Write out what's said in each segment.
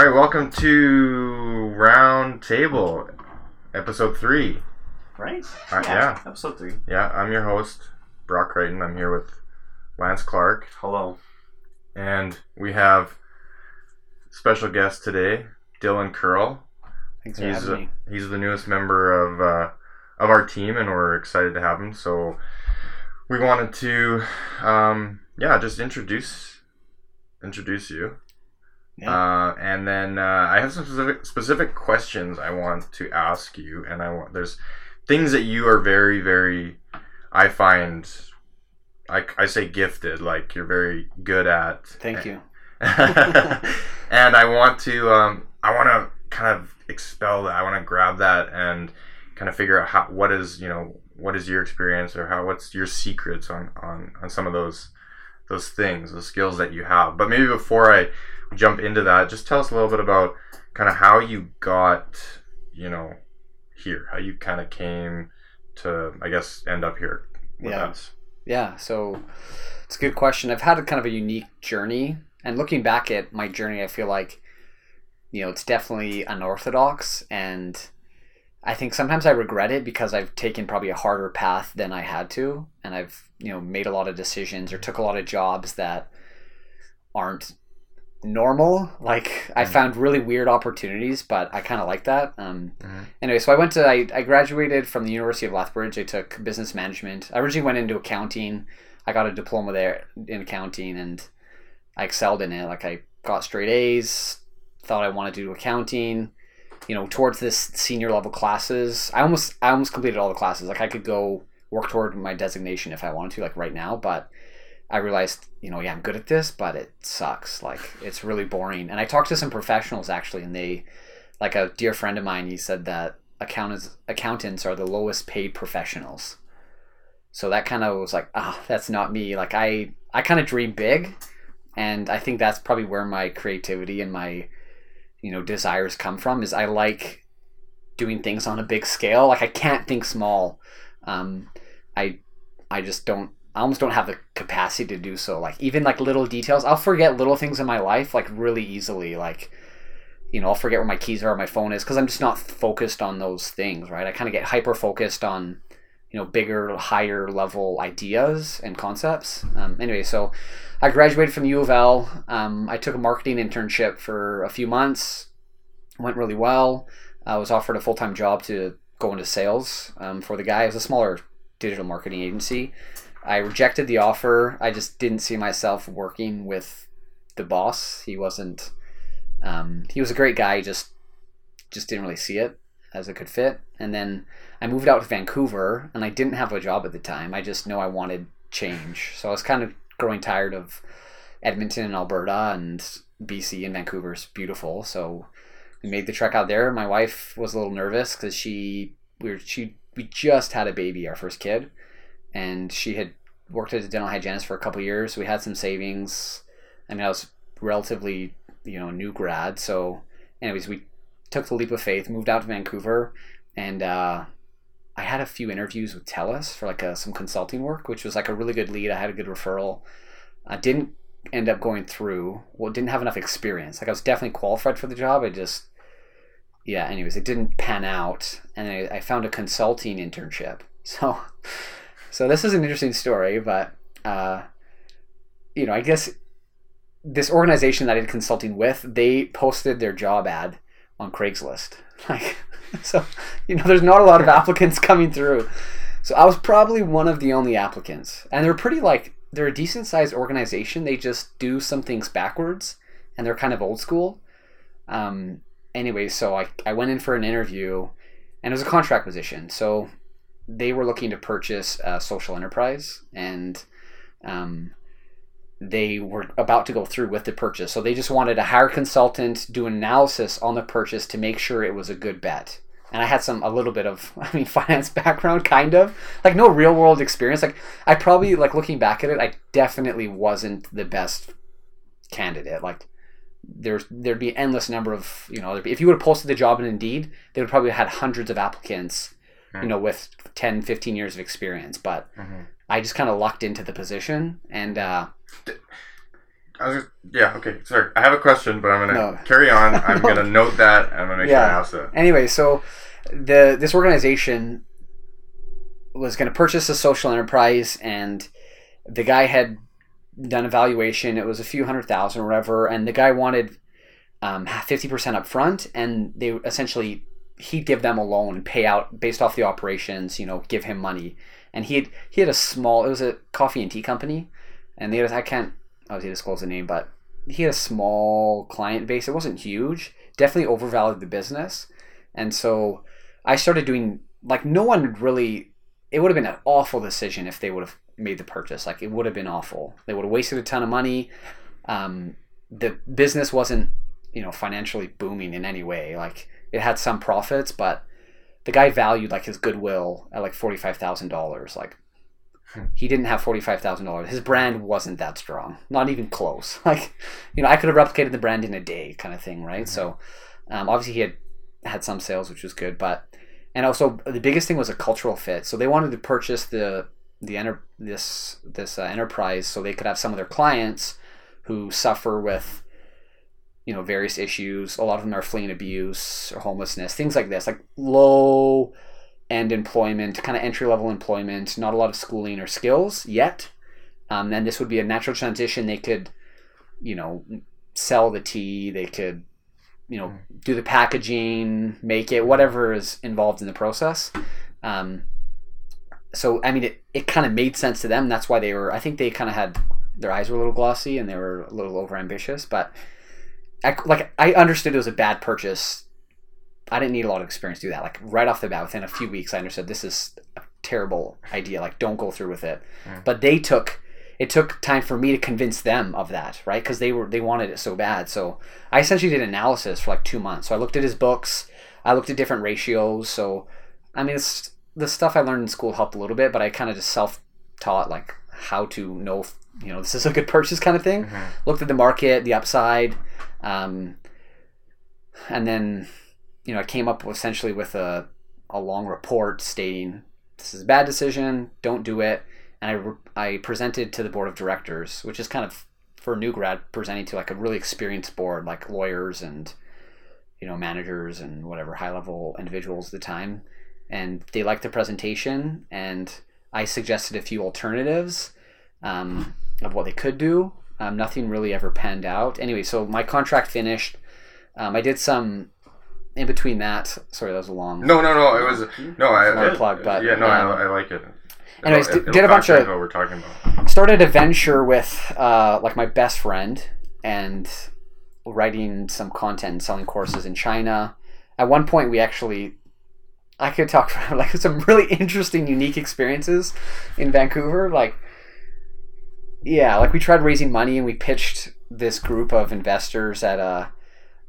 All right, welcome to Round Table, episode three. Right? Uh, yeah. Episode three. Yeah, I'm your host, Brock Crichton. I'm here with Lance Clark, Hello. and we have special guest today, Dillon Kearl. Thanks for He's having me. he's the newest member of uh, of our team, and we're excited to have him. So we wanted to, um, yeah, just introduce introduce you. Yeah. Uh, and then uh, I have some specific specific questions I want to ask you, and I want there's things that you are very very I find I, I say gifted like you're very good at. Thank you. and I want to um, I want to kind of expel that. I want to grab that and kind of figure out how what is you know what is your experience or how what's your secrets on on on some of those those things, those skills that you have. But maybe before I jump into that, just tell us a little bit about kind of how you got you know here, how you kind of came to I guess end up here with Yeah. us. Yeah, so it's a good question. I've had a kind of a unique journey, and looking back at my journey, I feel like you know it's definitely unorthodox, and I think sometimes I regret it because I've taken probably a harder path than I had to, and I've you know made a lot of decisions or took a lot of jobs that aren't normal. Like I Mhm. found really weird opportunities, but I kind of like that. Um, Mhm. Anyway, so I went to I, I graduated from the University of Lethbridge. I took business management. I originally went into accounting. I got a diploma there in accounting, and I excelled in it. Like I got straight A's. Thought I wanted to do accounting. You know, towards this senior level classes, I almost I almost completed all the classes. Like I could go work toward my designation if I wanted to, like right now, but I realized, you know, yeah, I'm good at this, but it sucks. Like it's really boring. And I talked to some professionals actually, and they, like a dear friend of mine, he said that accountants accountants are the lowest paid professionals. So that kind of was like, ah, that's not me. Like I I kind of dream big, and I think that's probably where my creativity and my, you know, desires come from. Is I like doing things on a big scale. Like I can't think small. Um, I I just don't I almost don't have the capacity to do so. Like even like little details, I'll forget little things in my life like really easily. Like you know, I'll forget where my keys are or my phone is because I'm just not focused on those things, right? I kind of get hyper focused on you know bigger, higher level ideas and concepts. Um, anyway, so I graduated from U of L. Um, I took a marketing internship for a few months. Went really well. I was offered a full time job to go into sales um, for the guy. It was a smaller digital marketing agency. I rejected the offer. I just didn't see myself working with the boss. He wasn't. Um, he was a great guy. Just just didn't really see it as it could fit. And then I moved out to Vancouver, and I didn't have a job at the time. I just know I wanted change. So I was kind of growing tired of Edmonton and Alberta and BC and Vancouver's beautiful. So we made the trek out there. My wife was a little nervous because she we were she we just had a baby, our first kid, and she had worked as a dental hygienist for a couple years. We had some savings. I mean, I was relatively you know new grad, so anyways, we took the leap of faith, moved out to Vancouver, and uh, I had a few interviews with TELUS for like a, some consulting work, which was like a really good lead. I had a good referral. I didn't end up going through. Well, didn't have enough experience. Like I was definitely qualified for the job. I just yeah. Anyways, it didn't pan out, and I, I found a consulting internship. So so this is an interesting story, but uh, you know, I guess this organization that I did consulting with, they posted their job ad on Craigslist. Like, so you know, there's not a lot of applicants coming through. So I was probably one of the only applicants, and they're pretty like they're a decent sized organization. They just do some things backwards, and they're kind of old school. Um, anyway, so I I went in for an interview, and it was a contract position. So they were looking to purchase a social enterprise, and um, they were about to go through with the purchase. So they just wanted to hire a consultant, do an analysis on the purchase to make sure it was a good bet. And I had some a little bit of I mean finance background kind of. Like no real world experience. Like I probably like looking back at it, I definitely wasn't the best candidate. Like there's there'd be endless number of you know if you would have posted the job in Indeed, they would probably have had hundreds of applicants, you know, with 10, 15 years of experience. But Mhm. I just kind of lucked into the position and uh, I was just, yeah, okay, sorry. I have a question, but I'm gonna No. carry on. I'm No. gonna note that. and I'm gonna make Yeah. sure I ask that. anyway, so the this organization was going to purchase a social enterprise, and the guy had done a valuation. It was a few hundred thousand or whatever, and the guy wanted um, fifty percent up front, and they essentially he'd give them a loan and pay out based off the operations. You know, give him money, and he had he had a small. It was a coffee and tea company, and they had, I can't obviously disclose the name, but he had a small client base. It wasn't huge. Definitely overvalued the business. And so I started doing like no one really it would have been an awful decision if they would have made the purchase. Like it would have been awful. They would have wasted a ton of money. Um, the business wasn't, you know, financially booming in any way. Like it had some profits, but the guy valued like his goodwill at like forty five thousand dollars. Like he didn't have forty five thousand dollars. His brand wasn't that strong, not even close. Like, you know, I could have replicated the brand in a day, kind of thing, right? So, um, obviously he had had some sales, which was good, but and also the biggest thing was a cultural fit. So they wanted to purchase the the enter this this uh, enterprise so they could have some of their clients who suffer with you know various issues. A lot of them are fleeing abuse or homelessness, things like this, like low end employment, kind of entry level employment, not a lot of schooling or skills yet. Um, and this would be a natural transition. They could, you know, sell the tea. They could, you know, do the packaging, make it, whatever is involved in the process. Um, so I mean, it, it kind of made sense to them. That's why they were. I think they kind of had their eyes were a little glossy and they were a little over ambitious. But I, like I understood it was a bad purchase. I didn't need a lot of experience to do that. Like right off the bat, within a few weeks, I understood this is a terrible idea. Like don't go through with it. Mm. But they took it took time for me to convince them of that, right? Because they were they wanted it so bad. So I essentially did analysis for like two months. So I looked at his books. I looked at different ratios. So I mean, it's the stuff I learned in school helped a little bit, but I kind of just self taught like how to know if, you know this is a good purchase kind of thing. Mhm. Looked at the market, the upside, um, and then you know I came up essentially with a a long report stating this is a bad decision, don't do it, and I I presented to the board of directors, which is kind of for a new grad presenting to like a really experienced board, like lawyers and you know managers and whatever high level individuals at the time, and they liked the presentation, and I suggested a few alternatives um, of what they could do. Um, nothing really ever panned out. Anyway, so my contract finished. Um, I did some in between that. Sorry, that was a long. No, no, no. It was no. I, I plug, but, yeah, no, um, I, I like it. anyways, It'll- did- did a bunch of- what we're talking about. started a venture with uh, like my best friend and writing some content and selling courses in China. At one point, we actually, I could talk about like some really interesting, unique experiences in Vancouver. Like, yeah, like we tried raising money and we pitched this group of investors at a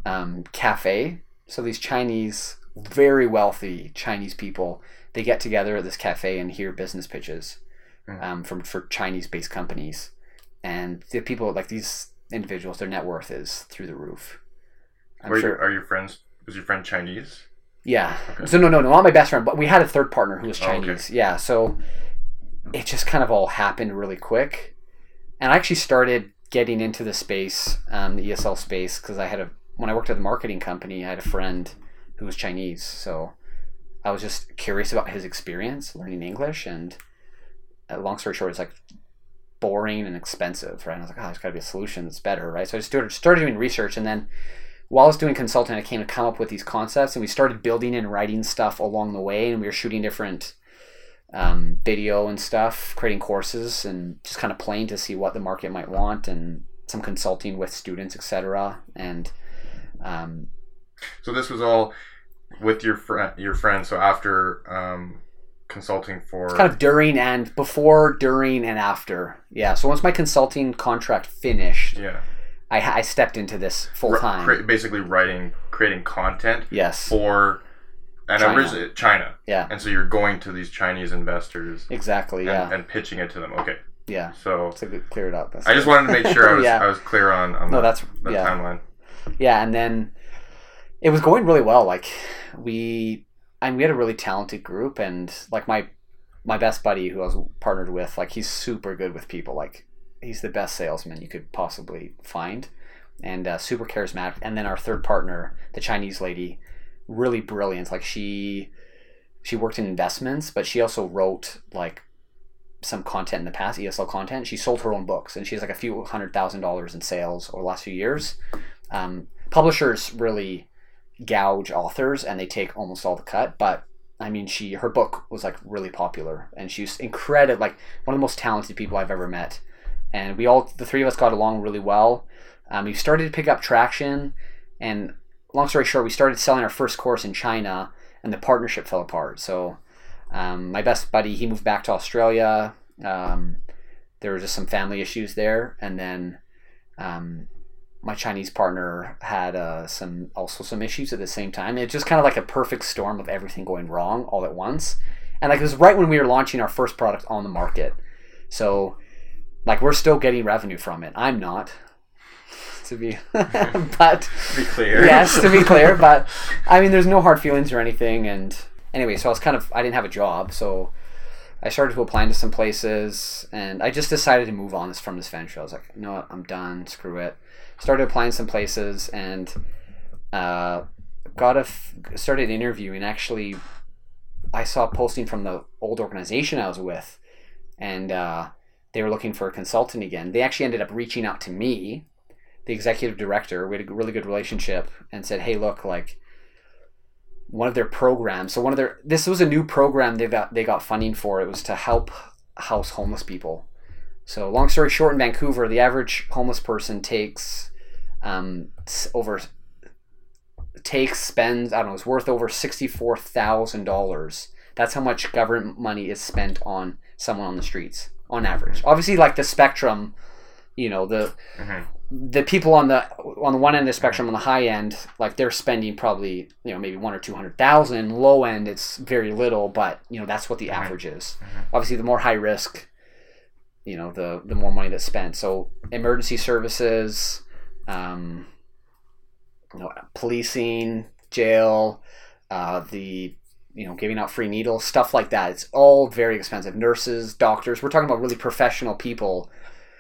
um, cafe. So these Chinese, very wealthy Chinese people, they get together at this cafe and hear business pitches um, from for Chinese based companies, and the people like these individuals, their net worth is through the roof. I'm Were sure. your, are your friends? Was your friend Chinese? Yeah. Okay. So no, no, no, not my best friend, but we had a third partner who was Oh, okay. Chinese. Yeah. So it just kind of all happened really quick, and I actually started getting into the space, um, the ESL space, because I had a when I worked at the marketing company, I had a friend who was Chinese, so I was just curious about his experience learning English, and uh, long story short, it's like boring and expensive, right? And I was like, oh, there's got to be a solution that's better, right? So I just started, started doing research, and then while I was doing consulting, I came to come up with these concepts, and we started building and writing stuff along the way, and we were shooting different um, video and stuff, creating courses, and just kind of playing to see what the market might want, and some consulting with students, etc. And um, So this was all with your friend. Your friend. So after um, consulting for kind of during and before, during and after. Yeah. So once my consulting contract finished, yeah, I, I stepped into this full time. basically writing, creating content yes. for and China. originally China. Yeah. And so you're going to these Chinese investors Exactly. and, Yeah. and pitching it to them. Okay, yeah. so To clear it up. I just wanted to make sure I was Yeah. I was clear on on No, the, that's the yeah. timeline. yeah and then it was going really well like we and we had a really talented group and like my my best buddy who i was partnered with like he's super good with people like he's the best salesman you could possibly find, and uh, super charismatic. And then our third partner, the Chinese lady, really brilliant. Like she she worked in investments, but she also wrote like some content in the past, ESL content. She sold her own books, and she has like a few hundred thousand dollars in sales over the last few years. Um, publishers really gouge authors, and they take almost all the cut. But I mean, she her book was like really popular, and she's incredible, like one of the most talented people I've ever met. And we all, the three of us, got along really well. Um, we started to pick up traction, and long story short, we started selling our first course in China, and the partnership fell apart. So um, my best buddy, he moved back to Australia. Um, there were just some family issues there, and then um, my Chinese partner had uh, some also some issues at the same time. It's just kind of like a perfect storm of everything going wrong all at once. And like it was right when we were launching our first product on the market. So like we're still getting revenue from it. I'm not to be but to be clear. yes, to be clear, but I mean there's no hard feelings or anything and anyway, so I was kind of I didn't have a job, so I started to apply to some places and I just decided to move on this from this venture. I was like, no, what, I'm done, screw it started applying some places and uh, got a f- started interviewing. Actually, I saw a posting from the old organization I was with, and uh, they were looking for a consultant again. They actually ended up reaching out to me, the executive director. We had a really good relationship, and said, "Hey, look, like." One of their programs. So one of their this was a new program they got they got funding for. It was to help house homeless people. So long story short, in Vancouver, the average homeless person takes um, over takes spends I don't know it's worth over sixty four thousand dollars. That's how much government money is spent on someone on the streets on average. Obviously, like the spectrum, you know the mm-hmm. The people on the on the one end of the spectrum on the high end, like they're spending probably you know maybe one or two hundred thousand. Low end, it's very little, but you know that's what the mm-hmm. average is. Mm-hmm. Obviously, the more high risk, you know the the more money that's spent. So emergency services um, you know, policing, jail, uh, the you know giving out free needles, stuff like that. It's all very expensive. Nurses, doctors. We're talking about really professional people.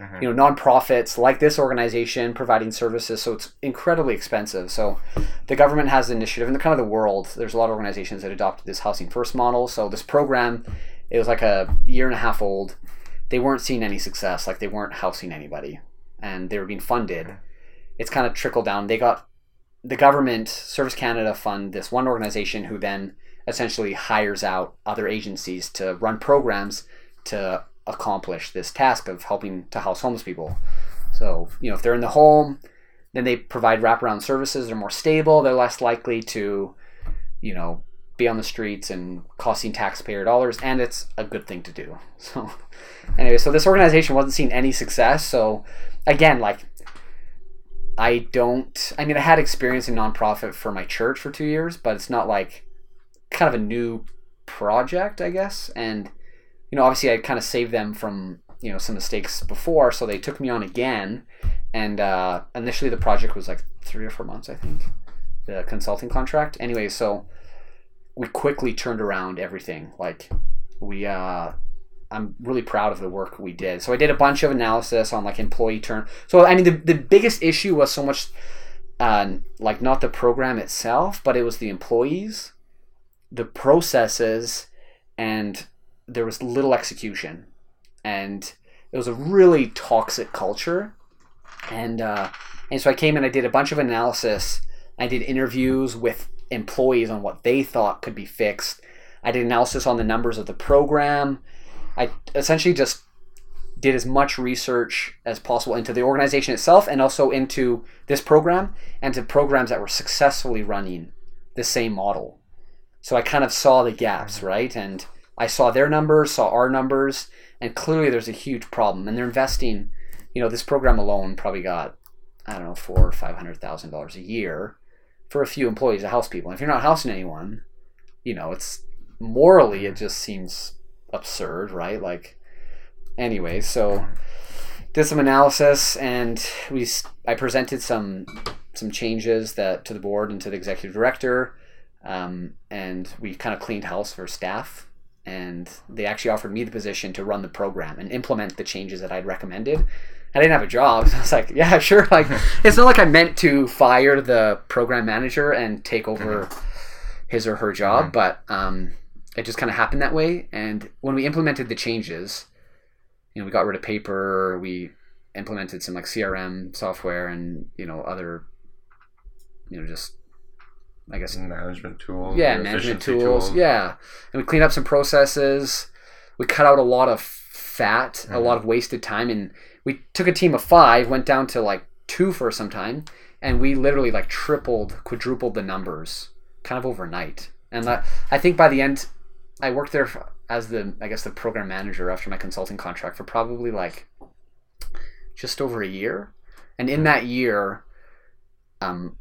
Mm-hmm. You know, nonprofits like this organization providing services, so it's incredibly expensive. So, the government has an initiative, and the kind of the world. There's a lot of organizations that adopted this housing first model. So, this program, it was like a year and a half old. They weren't seeing any success. Like they weren't housing anybody, and they were being funded. Mm-hmm it's kind of trickled down. They got the government, Service Canada, fund this one organization who then essentially hires out other agencies to run programs to accomplish this task of helping to house homeless people. So, you know, if they're in the home, then they provide wraparound services. They're more stable. They're less likely to, you know, be on the streets and costing taxpayer dollars. And it's a good thing to do. So, anyway, so this organization wasn't seeing any success. So, again, like I don't. I mean, I had experience in nonprofit for my church for two years, but it's not like kind of a new project, I guess. And you know, obviously, I kind of saved them from you know some mistakes before, so they took me on again. And uh, initially, the project was like three or four months, I think, the consulting contract. Anyway, so we quickly turned around everything. Like we uh, I'm really proud of the work we did. So I did a bunch of analysis on like employee turn. So I mean, the, the biggest issue was so much uh, like not the program itself, but it was the employees, the processes, and there was little execution, and it was a really toxic culture. And uh, and so I came in, I did a bunch of analysis. I did interviews with employees on what they thought could be fixed. I did analysis on the numbers of the program I essentially just did as much research as possible into the organization itself and also into this program and to programs that were successfully running the same model. So I kind of saw the gaps, right? And I saw their numbers, saw our numbers, and clearly there's a huge problem. And they're investing, you know, this program alone probably got, I don't know, four or five hundred thousand dollars a year for a few employees to house people. And if you're not housing anyone, you know, it's morally it just seems absurd, right? Like, anyway, so did some analysis and we I presented some some changes that to the board and to the executive director, um, and we kind of cleaned house for staff. And they actually offered me the position to run the program and implement the changes that I'd recommended. I didn't have a job. So I was like, yeah, sure. Like, it's not like I meant to fire the program manager and take over his or her job, Mhm. but um, it just kind of happened that way. And when we implemented the changes, you know, we got rid of paper, we implemented some like CRM software and, you know, other, you know, just, I guess, management tools. yeah, management efficiency tools. Yeah, and we cleaned up some processes. We cut out a lot of fat, a Mhm. lot of wasted time, and we took a team of five, went down to like two for some time, and we literally like tripled, quadrupled the numbers, kind of overnight. And that, I think by the end, I worked there as the I guess the program manager after my consulting contract for probably like just over a year, and in that year, um,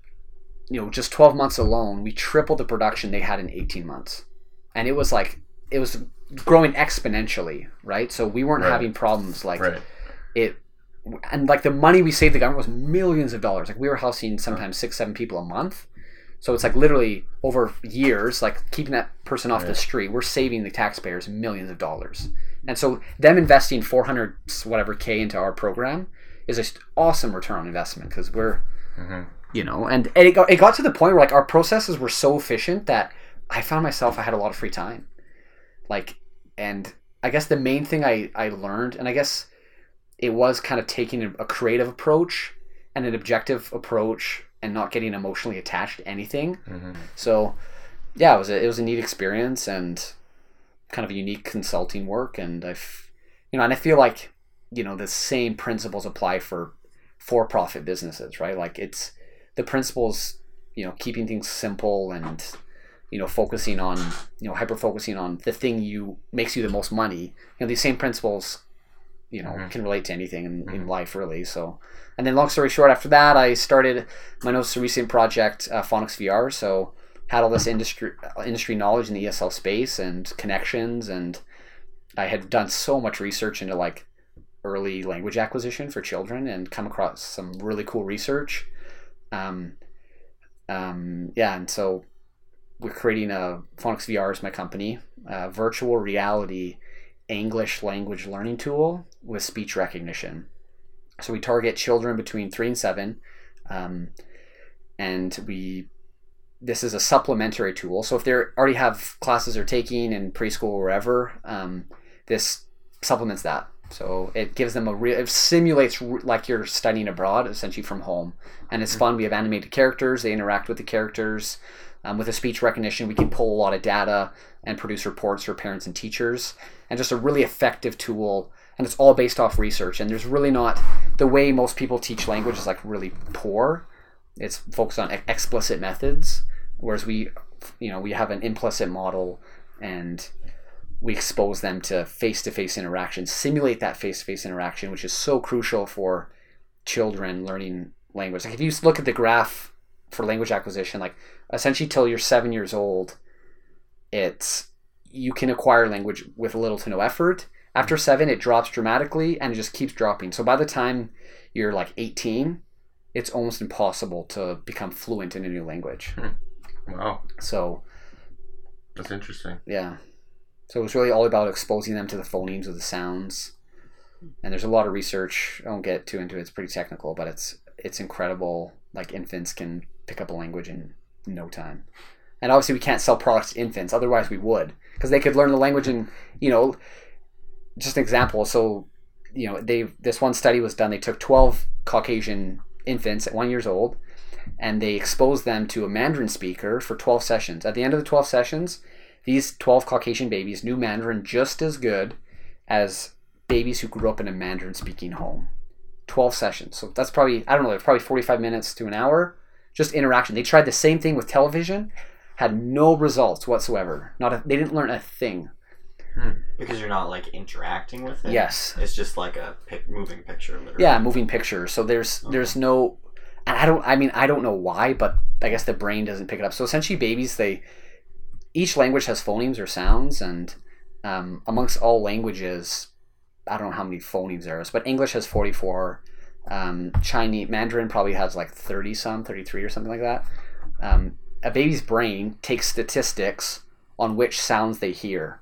you know, just 12 months alone, we tripled the production they had in 18 months. And it was like, it was growing exponentially, right? So we weren't Right. having problems like Right. it, and like the money we saved the government was millions of dollars. Like we were housing sometimes six, seven people a month. So it's like literally over years, like keeping that person off the street, we're saving the taxpayers millions of dollars. And so them investing 400 whatever K into our program is an awesome return on investment because we're, hmm you know and, and it, got, it got to the point where like our processes were so efficient that i found myself i had a lot of free time. Like and i guess the main thing i i learned and i guess it was kind of taking a, creative approach and an objective approach and not getting emotionally attached to anything. Hmm so yeah it was a, it was a neat experience and kind of a unique consulting work and i've you know and i feel like you know the same principles apply for for-profit businesses right? Like it's the principles you know keeping things simple and you know focusing on you know hyper focusing on the thing you makes you the most money you know these same principles you know Mhm. can relate to anything in, in Mhm. life really so and then long story short after that i started my most recent project uh, phonics vr so had all this industry industry knowledge in the esl space and connections and i had done so much research into like early language acquisition for children and come across some really cool research um, um, yeah and so we're creating a phonics vr is my company virtual reality english language learning tool with speech recognition. So we target children between three and seven um, and we this is a supplementary tool. So if they already have classes they're taking in preschool or wherever um, this supplements that so it gives them a real it simulates re- like you're studying abroad essentially from home. And it's fun. We have animated characters. They interact with the characters. Um, with the speech recognition we can pull a lot of data and produce reports for parents and teachers. And just a really effective tool. And it's all based off research. And there's really not the way most people teach language is like really poor. It's focused on ex- explicit methods. Whereas we you know we have an implicit model and we expose them to face-to-face interaction simulate that face-to-face interaction which is so crucial for children learning language. Like if you look at the graph for language acquisition like essentially till you're seven years old it's you can acquire language with little to no effort. After mm-hmm. seven it drops dramatically and it just keeps dropping. So by the time you're like 18 it's almost impossible to become fluent in a new language. Hmm. Wow, so that's interesting. yeah. So it was really all about exposing them to the phonemes of the sounds. And there's a lot of research. I won't get too into it. It's pretty technical, but it's it's incredible. Like infants can pick up a language in no time. And obviously we can't sell products to infants, otherwise we would. Because they could learn the language in, you know, just an example. So, you know, they this one study was done. They took 12 Caucasian infants at one years old and they exposed them to a Mandarin speaker for 12 sessions. At the end of the 12 sessions, these 12 Caucasian babies knew Mandarin just as good as babies who grew up in a Mandarin speaking home. 12 sessions. So that's probably, I don't know, probably 45 minutes to an hour. Just interaction. They tried the same thing with television, had no results whatsoever. Not a, they didn't learn a thing. Hmm. Because you're not like interacting with it. Yes. It's just like a pic- moving picture, literally. Yeah, moving pictures. So there's there's no and I don't I mean I don't know why, but I guess the brain doesn't pick it up. So essentially babies they each language has phonemes or sounds and um, amongst all languages I don't know how many phonemes there is, but English has 44 um, Chinese Mandarin probably has like 30 some, 33 or something like that. Um, a baby's brain takes statistics on which sounds they hear.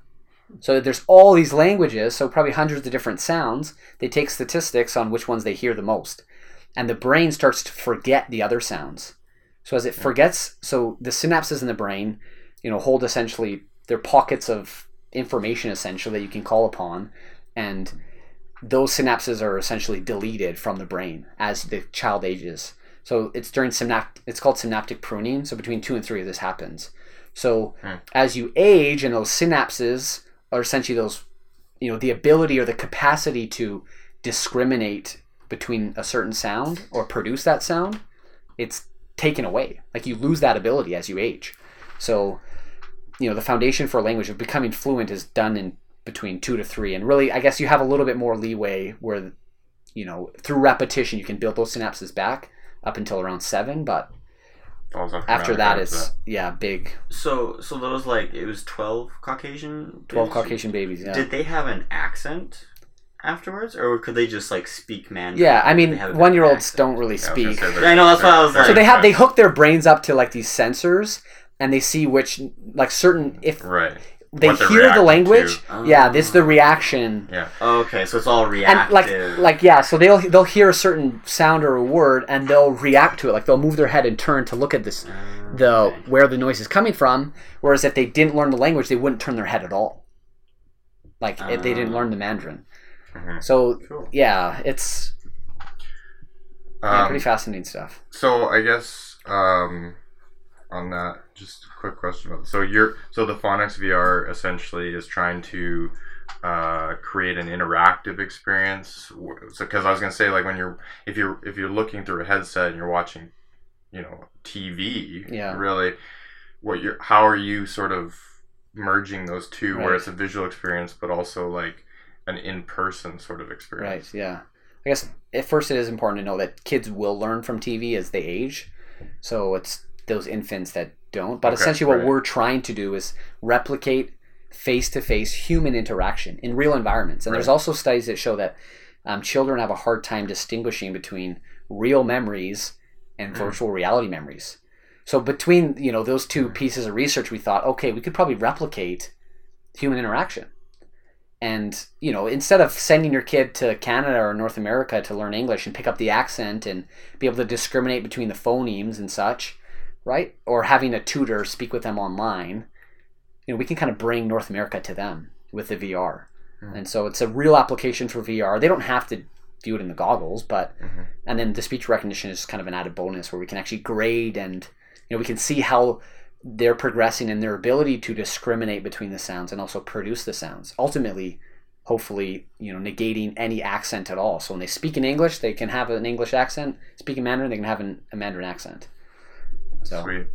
So there's all these languages, so probably hundreds of different sounds. They take statistics on which ones they hear the most. And the brain starts to forget the other sounds. So as it forgets, so the synapses in the brain, you know, hold essentially they're pockets of information essentially that you can call upon and those synapses are essentially deleted from the brain as the child ages. So it's during synaptic it's called synaptic pruning. So between 2 and 3 this happens. So Hmm. as you age and those synapses are essentially those you know the ability or the capacity to discriminate between a certain sound or produce that sound it's taken away like you lose that ability as you age so you know the foundation for a language of becoming fluent is done in between two to three and really i guess you have a little bit more leeway where you know through repetition you can build those synapses back up until around seven but after around that after it's yeah big So so those like it was twelve Caucasian. 12 babies? caucasian babies yeah Did they have an accent afterwards, or could they just like speak Mandarin? yeah i mean one year olds accent? don't really Yeah, I speak Yeah, I know, that's why I was like- so they have they they're- hook their brains up to like these sensors and they see which like certain if right. they hear the language to. yeah this is the reaction Yeah. Okay, so it's all reactive. and like like yeah so they'll they'll hear a certain sound or a word and they'll react to it like they'll move their head and turn to look at this the Okay. where the noise is coming from whereas if they didn't learn the language they wouldn't turn their head at all like if they didn't Ah. learn the mandarin Mhm. so Cool. yeah it's yeah, Um, pretty fascinating stuff So I guess um, on that, just a quick question about so you're so the Phonics VR essentially is trying to uh, create an interactive experience. So because I was gonna say like when you're if you're if you're looking through a headset and you're watching, you know, TV, Yeah. really, what you're how are you sort of merging those two where it's a visual experience but also like an in-person sort of experience. right yeah i guess at first it is important to know that kids will learn from tv as they age so it's those infants that don't but Okay, essentially what right. we're trying to do is replicate face-to-face human interaction in real environments and there's also studies that show that um, children have a hard time distinguishing between real memories and Mm. virtual reality memories so between you know those Mm. two pieces of research we thought okay we could probably replicate human interaction and you know instead of sending your kid to canada or north america to learn english and pick up the accent and be able to discriminate between the phonemes and such right? Or having a tutor speak with them online. You know we can kind of bring north america to them with the vr Hmm. and so it's a real application for vr they don't have to do it in the goggles but Mhm. and then the speech recognition is kind of an added bonus where we can actually grade and you know we can see how they're progressing in their ability to discriminate between the sounds and also produce the sounds. Ultimately hopefully you know negating any accent at all. So when they speak in english they can have an english accent. Speak in mandarin they can have an, a mandarin accent so Sweet.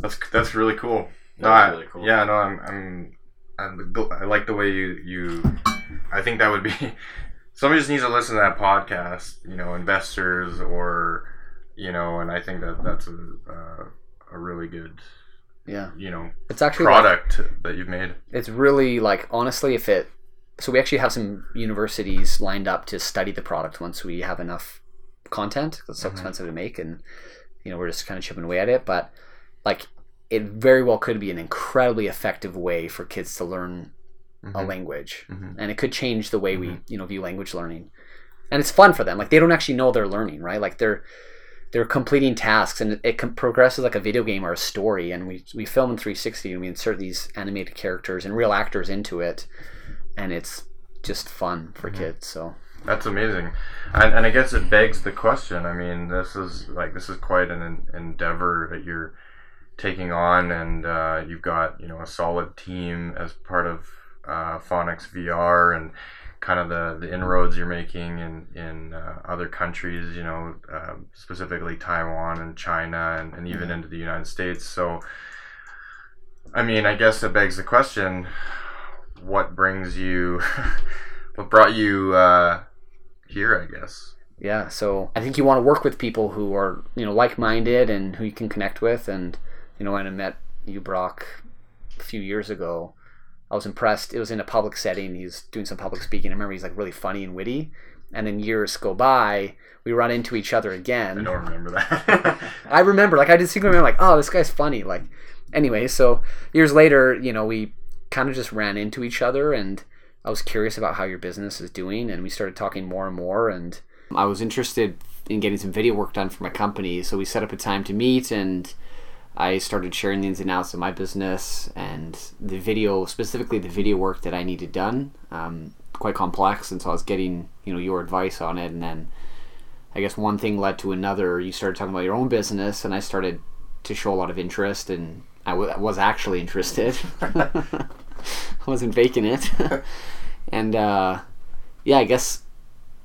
That's that's really cool. No, I- really cool. Yeah, no, I'm I'm, I'm I like the way you you. I think that would be. Somebody just needs to listen to that podcast. You know, investors or, you know, and I think that that's a uh, a really good yeah you know it's actually like, product that you've made. it's really like honestly if it so we actually have some universities lined up to study the product once we have enough content 'cause it's so Mhm. expensive to make and you know we're just kind of chipping away at it but like it very well could be an incredibly effective way for kids to learn a Mhm. language. Mhm. and it could change the way we you know view language learning. And it's fun for them like they don't actually know they're learning right? Like they're they're completing tasks and it, it progresses like a video game or a story. And we we film in 360 and we insert these animated characters and real actors into it. And it's just fun for Mhm. kids so That's amazing, and, and I guess it begs the question. I mean, this is like this is quite an endeavor that you're taking on, and uh, you've got you know a solid team as part of uh, Phonics VR and kind of the, the inroads you're making in in uh, other countries. You know, uh, specifically Taiwan and China, and, and even Yeah. into the United States. So, I mean, I guess it begs the question: What brings you? what brought you? Uh, here, I guess. yeah so i think you want to work with people who are you know like-minded and who you can connect with and you know when i met you brock a few years ago i was impressed it was in a public setting he's doing some public speaking i remember he's like really funny and witty and then years go by we run into each other again. I don't remember that. I remember, like, I distinctly remember, like, oh, this guy's funny. Like, anyway, so years later, you know, we kind of just ran into each other and I was curious about how your business is doing and we started talking more and more and I was interested in getting some video work done for my company. So we set up a time to meet and I started sharing the ins and outs of my business and the video, specifically the video work that I needed done, um, quite complex. And so I was getting, you know, your advice on it. And then I guess one thing led to another. You started talking about your own business, and I started to show a lot of interest, and I w- was actually interested. I wasn't faking it. and uh, yeah, I guess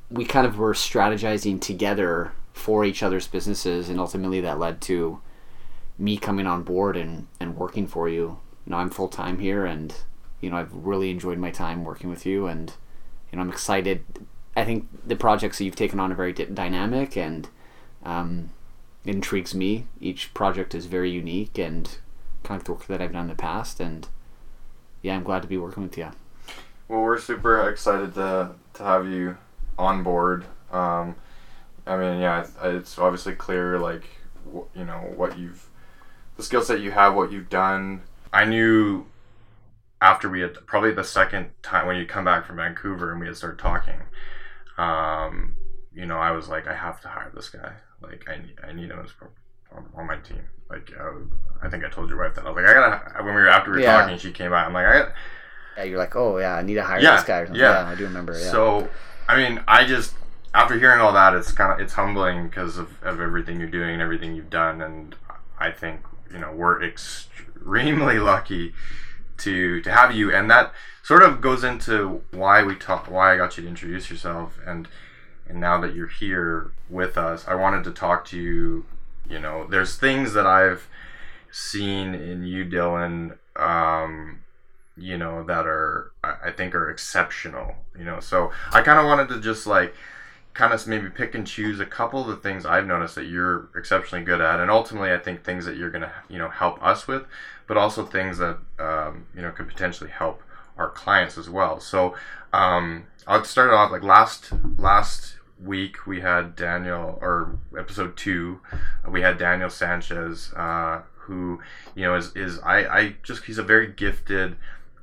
we kind of were strategizing together for each other's businesses, and ultimately that led to me coming on board and, and working for you. You know, I'm full time here, and you know, I've really enjoyed my time working with you, and you know, I'm excited. I think the projects that you've taken on are very d- dynamic, and um, intrigues me. Each project is very unique, and kind of the work that I've done in the past, and yeah, I'm glad to be working with you. Well, we're super excited to to have you on board. Um, I mean, yeah, it's- obviously clear, like, you know, what you've, the skill set you have, what you've done. I knew after we had, probably the second time when you come back from Vancouver and we had started talking, um, you know, I was like, I have to hire this guy. Like, I need, I need him as on, on my team. Like, uh, I think I told your wife that. I was like, I gotta, when we were after we were Yeah. talking, she came out. I'm like, I Yeah, you're like, oh yeah, I need to hire Yeah, this guy. Or something. yeah. I do remember. Yeah. So, I mean, I just after hearing all that, it's kind of it's humbling because of, of everything you're doing and everything you've done, and I think you know we're extremely lucky to to have you, and that sort of goes into why we talk, why I got you to introduce yourself, and and now that you're here with us, I wanted to talk to you. You know, there's things that I've seen in you, Dillon. Um, you know that are I think are exceptional. You know, so I kind of wanted to just like kind of maybe pick and choose a couple of the things I've noticed that you're exceptionally good at, and ultimately I think things that you're gonna you know help us with, but also things that um, you know could potentially help our clients as well. So um, I'll start off like last last week we had Daniel or episode two, we had Daniel Sanchez uh, who you know is is I I just he's a very gifted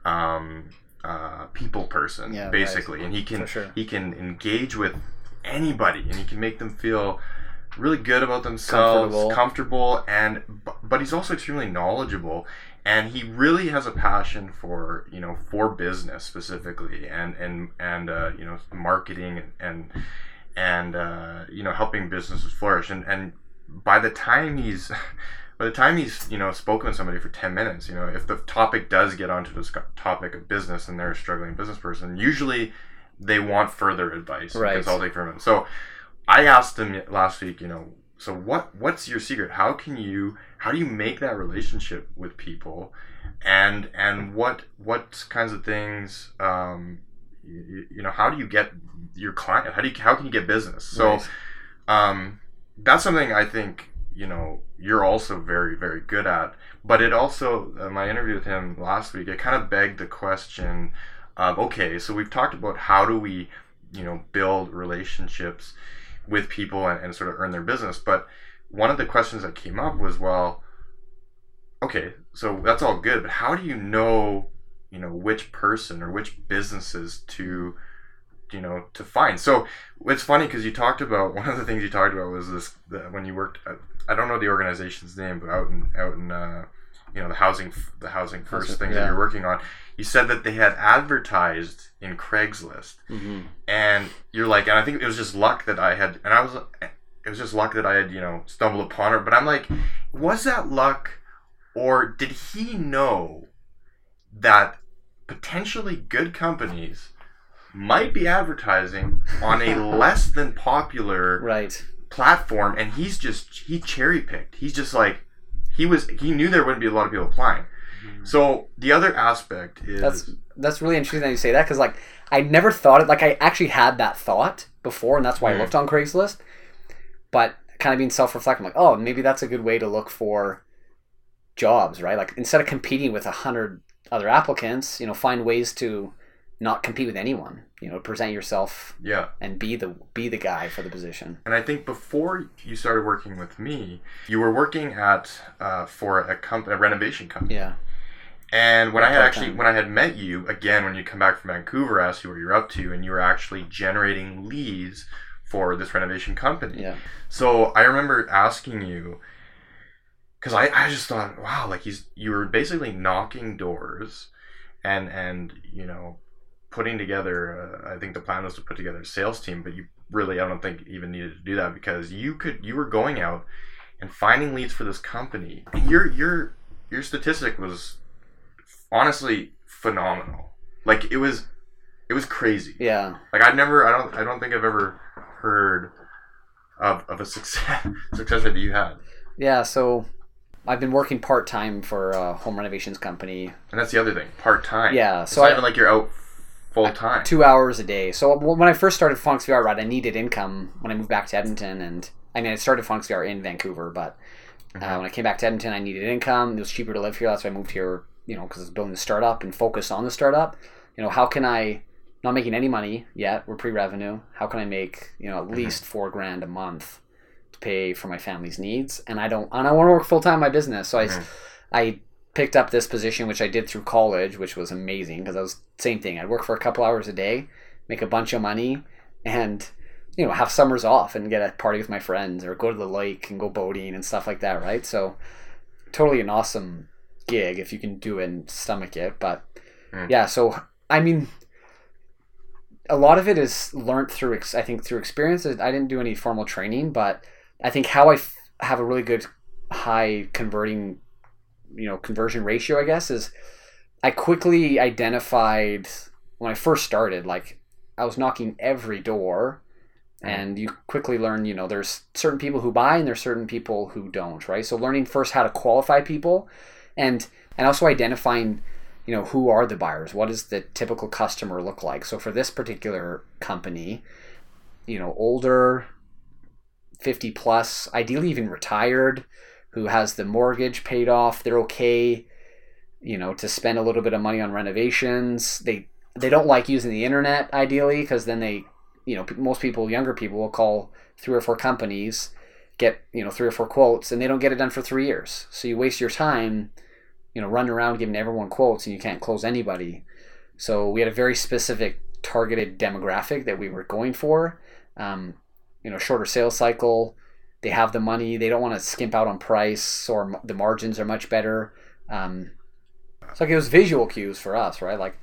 um, uh, people person Yeah, right. basically, and he can sure. he can engage with anybody, and he can make them feel really good about themselves, Comfortable. comfortable, and but he's also extremely knowledgeable, and he really has a passion for you know for business specifically, and and and uh, you know marketing and and, and uh, you know helping businesses flourish, and and by the time he's by the time he's you know spoken with somebody for 10 minutes you know if the topic does get onto the topic of business and they're a struggling business person usually they want further advice Right. consulting from him. So i asked him last week you know so what what's your secret? How can you how do you make that relationship with people? And and what what kinds of things um you, you know how do you get your client how do you how can you get business so Right. um, that's something I think you know you're also very very good at. But it also uh, my interview with him last week it kind of begged the question of okay, so we've talked about how do we you know build relationships with people and, and sort of earn their business, but one of the questions that came up was well okay so that's all good but how do you know you know which person or which businesses to you know to find. So it's funny because you talked about one of the things you talked about was this when you worked at, i don't know the organization's name but out in out in uh, you know the housing the housing first thing things that you're working on. You said that they had advertised in craigslist. Hmm and you're like and i think it was just luck that i had and i was it was just luck that i had you know stumbled upon her. But i'm like was that luck or did he know that potentially good companies might be advertising on a less than popular Right. platform and he's just he cherry picked he's just like he was he knew there wouldn't be a lot of people applying so the other aspect is That's that's really interesting that you say that because like I never thought it. Like I actually had that thought before, and that's why Mhm. I looked on Craigslist. But kind of being self-reflective, I'm like, oh, maybe that's a good way to look for jobs, right? Like instead of competing with a hundred other applicants, you know, find ways to not compete with anyone. You know, present yourself yeah and be the be the guy for the position. And I think before you started working with me, you were working at uh, for a company, a renovation company, Yeah. And when I had actually when I had met you again when you come back from Vancouver, I asked you what you're up to, and you were actually generating leads for this renovation company. Yeah. So I remember asking you because I, I just thought, wow, like he's you were basically knocking doors, and and you know putting together. Uh, I think the plan was to put together a sales team, but you really I don't think even needed to do that because you could you were going out and finding leads for this company. Your your your statistic was honestly phenomenal. Like it was it was crazy. Yeah. Like I've never, I don't, I don't think I've ever heard of, of a success success rate that you had, Yeah. So I've been working part time for a home renovations company. and that's the other thing, part time. Yeah. it's So not I, even like you're out full time. two hours a day. So when I first started Phonics VR Ride, I needed income when I moved back to Edmonton, and I mean I started Phonics VR in Vancouver, but uh, Mhm. when I came back to Edmonton, I needed income. It was cheaper to live here. That's why I moved here. You know, because I was building the startup and focus on the startup. You know, how can I? Not making any money yet. We're pre-revenue. How can I make you know at least four grand a month pay for my family's needs? And I don't. And I want to work full time in my business. So I, Mhm. I picked up this position, which I did through college, which was amazing because I was same thing. I'd work for a couple hours a day, make a bunch of money, and you know have summers off and get a party with my friends or go to the lake and go boating and stuff like that. Right. So totally an awesome gig if you can do it and stomach it. But Mm. yeah, so I mean. A lot of it is learned through, I think, through experience. I didn't do any formal training, but I think how I f- have a really good high converting you know conversion ratio i guess is i quickly identified when i first started like i was knocking every door mm-hmm. and you quickly learn you know there's certain people who buy and there's certain people who don't right? So learning first how to qualify people and and also identifying you know who are the buyers what does the typical customer look like? So for this particular company you know older 50 plus ideally even retired who has the mortgage paid off they're okay you know to spend a little bit of money on renovations. They they don't like using the internet ideally because then they you know most people younger people will call three or four companies get you know three or four quotes and they don't get it done for three years. So you waste your time you know running around giving everyone quotes and you can't close anybody. So we had a very specific targeted demographic that we were going for. Um, you know shorter sales cycle they have the money they don't want to skimp out on price or m- the margins are much better um, so like it was visual cues for us right like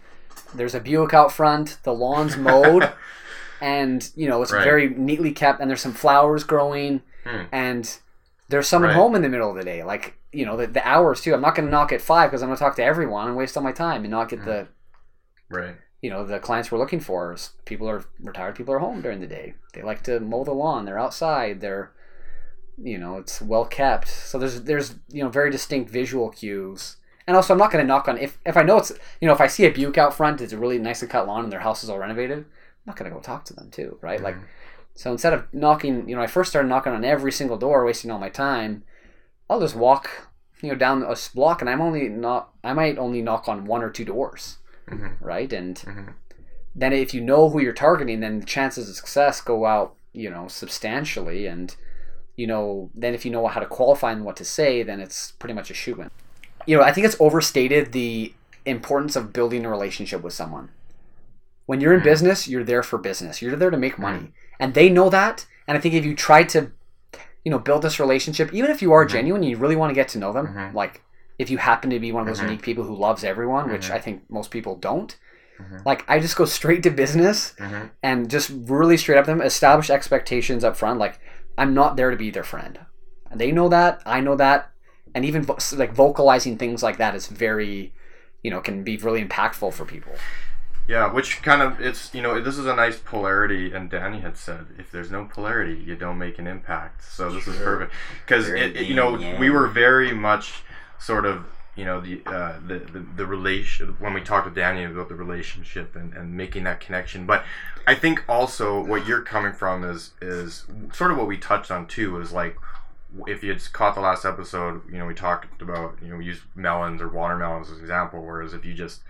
there's a buick out front the lawn's mowed and you know it's Right. very neatly kept and there's some flowers growing Hmm. and there's someone Right. home in the middle of the day like you know the, the hours too i'm not going to knock at five because i'm going to talk to everyone and waste all my time and not get Hmm. the right. You know the clients we're looking for is people are retired people are home during the day. They like to mow the lawn. They're outside. They're you know it's well kept. So there's there's you know very distinct visual cues. And also i'm not going to knock on if if i know it's you know if i see a buick out front it's a really nicely cut lawn and their house is all renovated i'm not going to go talk to them too right? Like Mhm. so instead of knocking you know i first started knocking on every single door wasting all my time i'll just walk you know down a block and i'm only not i might only knock on one or two doors Mhm. right and Mhm. then if you know who you're targeting, then the chances of success go out, you know, substantially. And you know, then if you know how to qualify and what to say, then it's pretty much a shoe in. You know, I think it's overstated the importance of building a relationship with someone. When you're in Mm. business, you're there for business. You're there to make money, and they know that. And I think if you try to, you know, build this relationship, even if you are Mhm. genuine, you really want to get to know them. Mhm. Like, if you happen to be one of those Mhm. unique people who loves everyone, which Mhm. I think most people don't. Mhm. Like, I just go straight to business Mhm. and just really straight up them establish expectations up front like i'm not there to be their friend and they know that i know that and even vo- like vocalizing things like that is very you know can be really impactful for people Yeah, which kind of it's you know this is a nice polarity, and Danny had said if there's no polarity, you don't make an impact. So this is perfect because it, it- you know yin we were very much sort of you know the uh, the, the the relation when we talked with Daniel about the relationship and, and making that connection. But I think also what you're coming from is is sort of what we touched on too is like if you had caught the last episode, you know, we talked about, you know, we used melons or watermelons as an example, whereas if you just,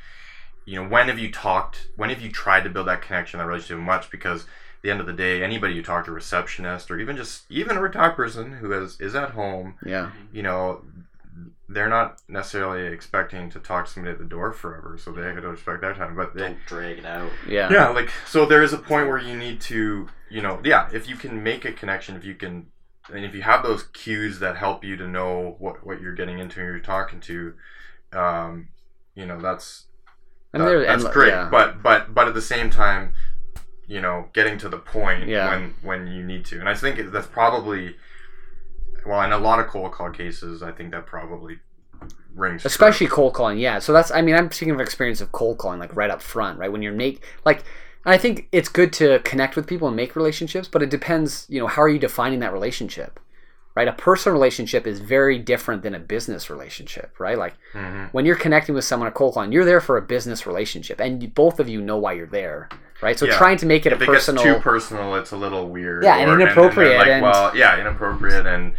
you know, when have you talked, when have you tried to build that connection, that relationship much? Because at the end of the day, anybody you talk to, a receptionist or even just, even a retired person who has, is at home, yeah you know, they're not necessarily expecting to talk to somebody at the door forever, so they have to respect their time. But they, Don't drag it out. Yeah. yeah, like so there is a point where you need to, you know, yeah, if you can make a connection, if you can, and if you have those cues that help you to know what what you're getting into and you're talking to, um, you know, that's that- there, that's and, great. yeah. But but but at the same time, you know, getting to the point Yeah. when when you need to, and I think that's probably, well, in a lot of cold call cases, I think that probably rings. true. especially cold calling yeah so that's i mean i'm speaking of experience of cold calling like right up front right when you're make like and i think it's good to connect with people and make relationships but it depends you know how are you defining that relationship right a personal relationship is very different than a business relationship right like Mhm. when you're connecting with someone at cold calling you're there for a business relationship and you, both of you know why you're there right so Yeah. trying to make it If a it personal too personal, it's a little weird. Yeah, and or- inappropriate, like, and- well, yeah, inappropriate, and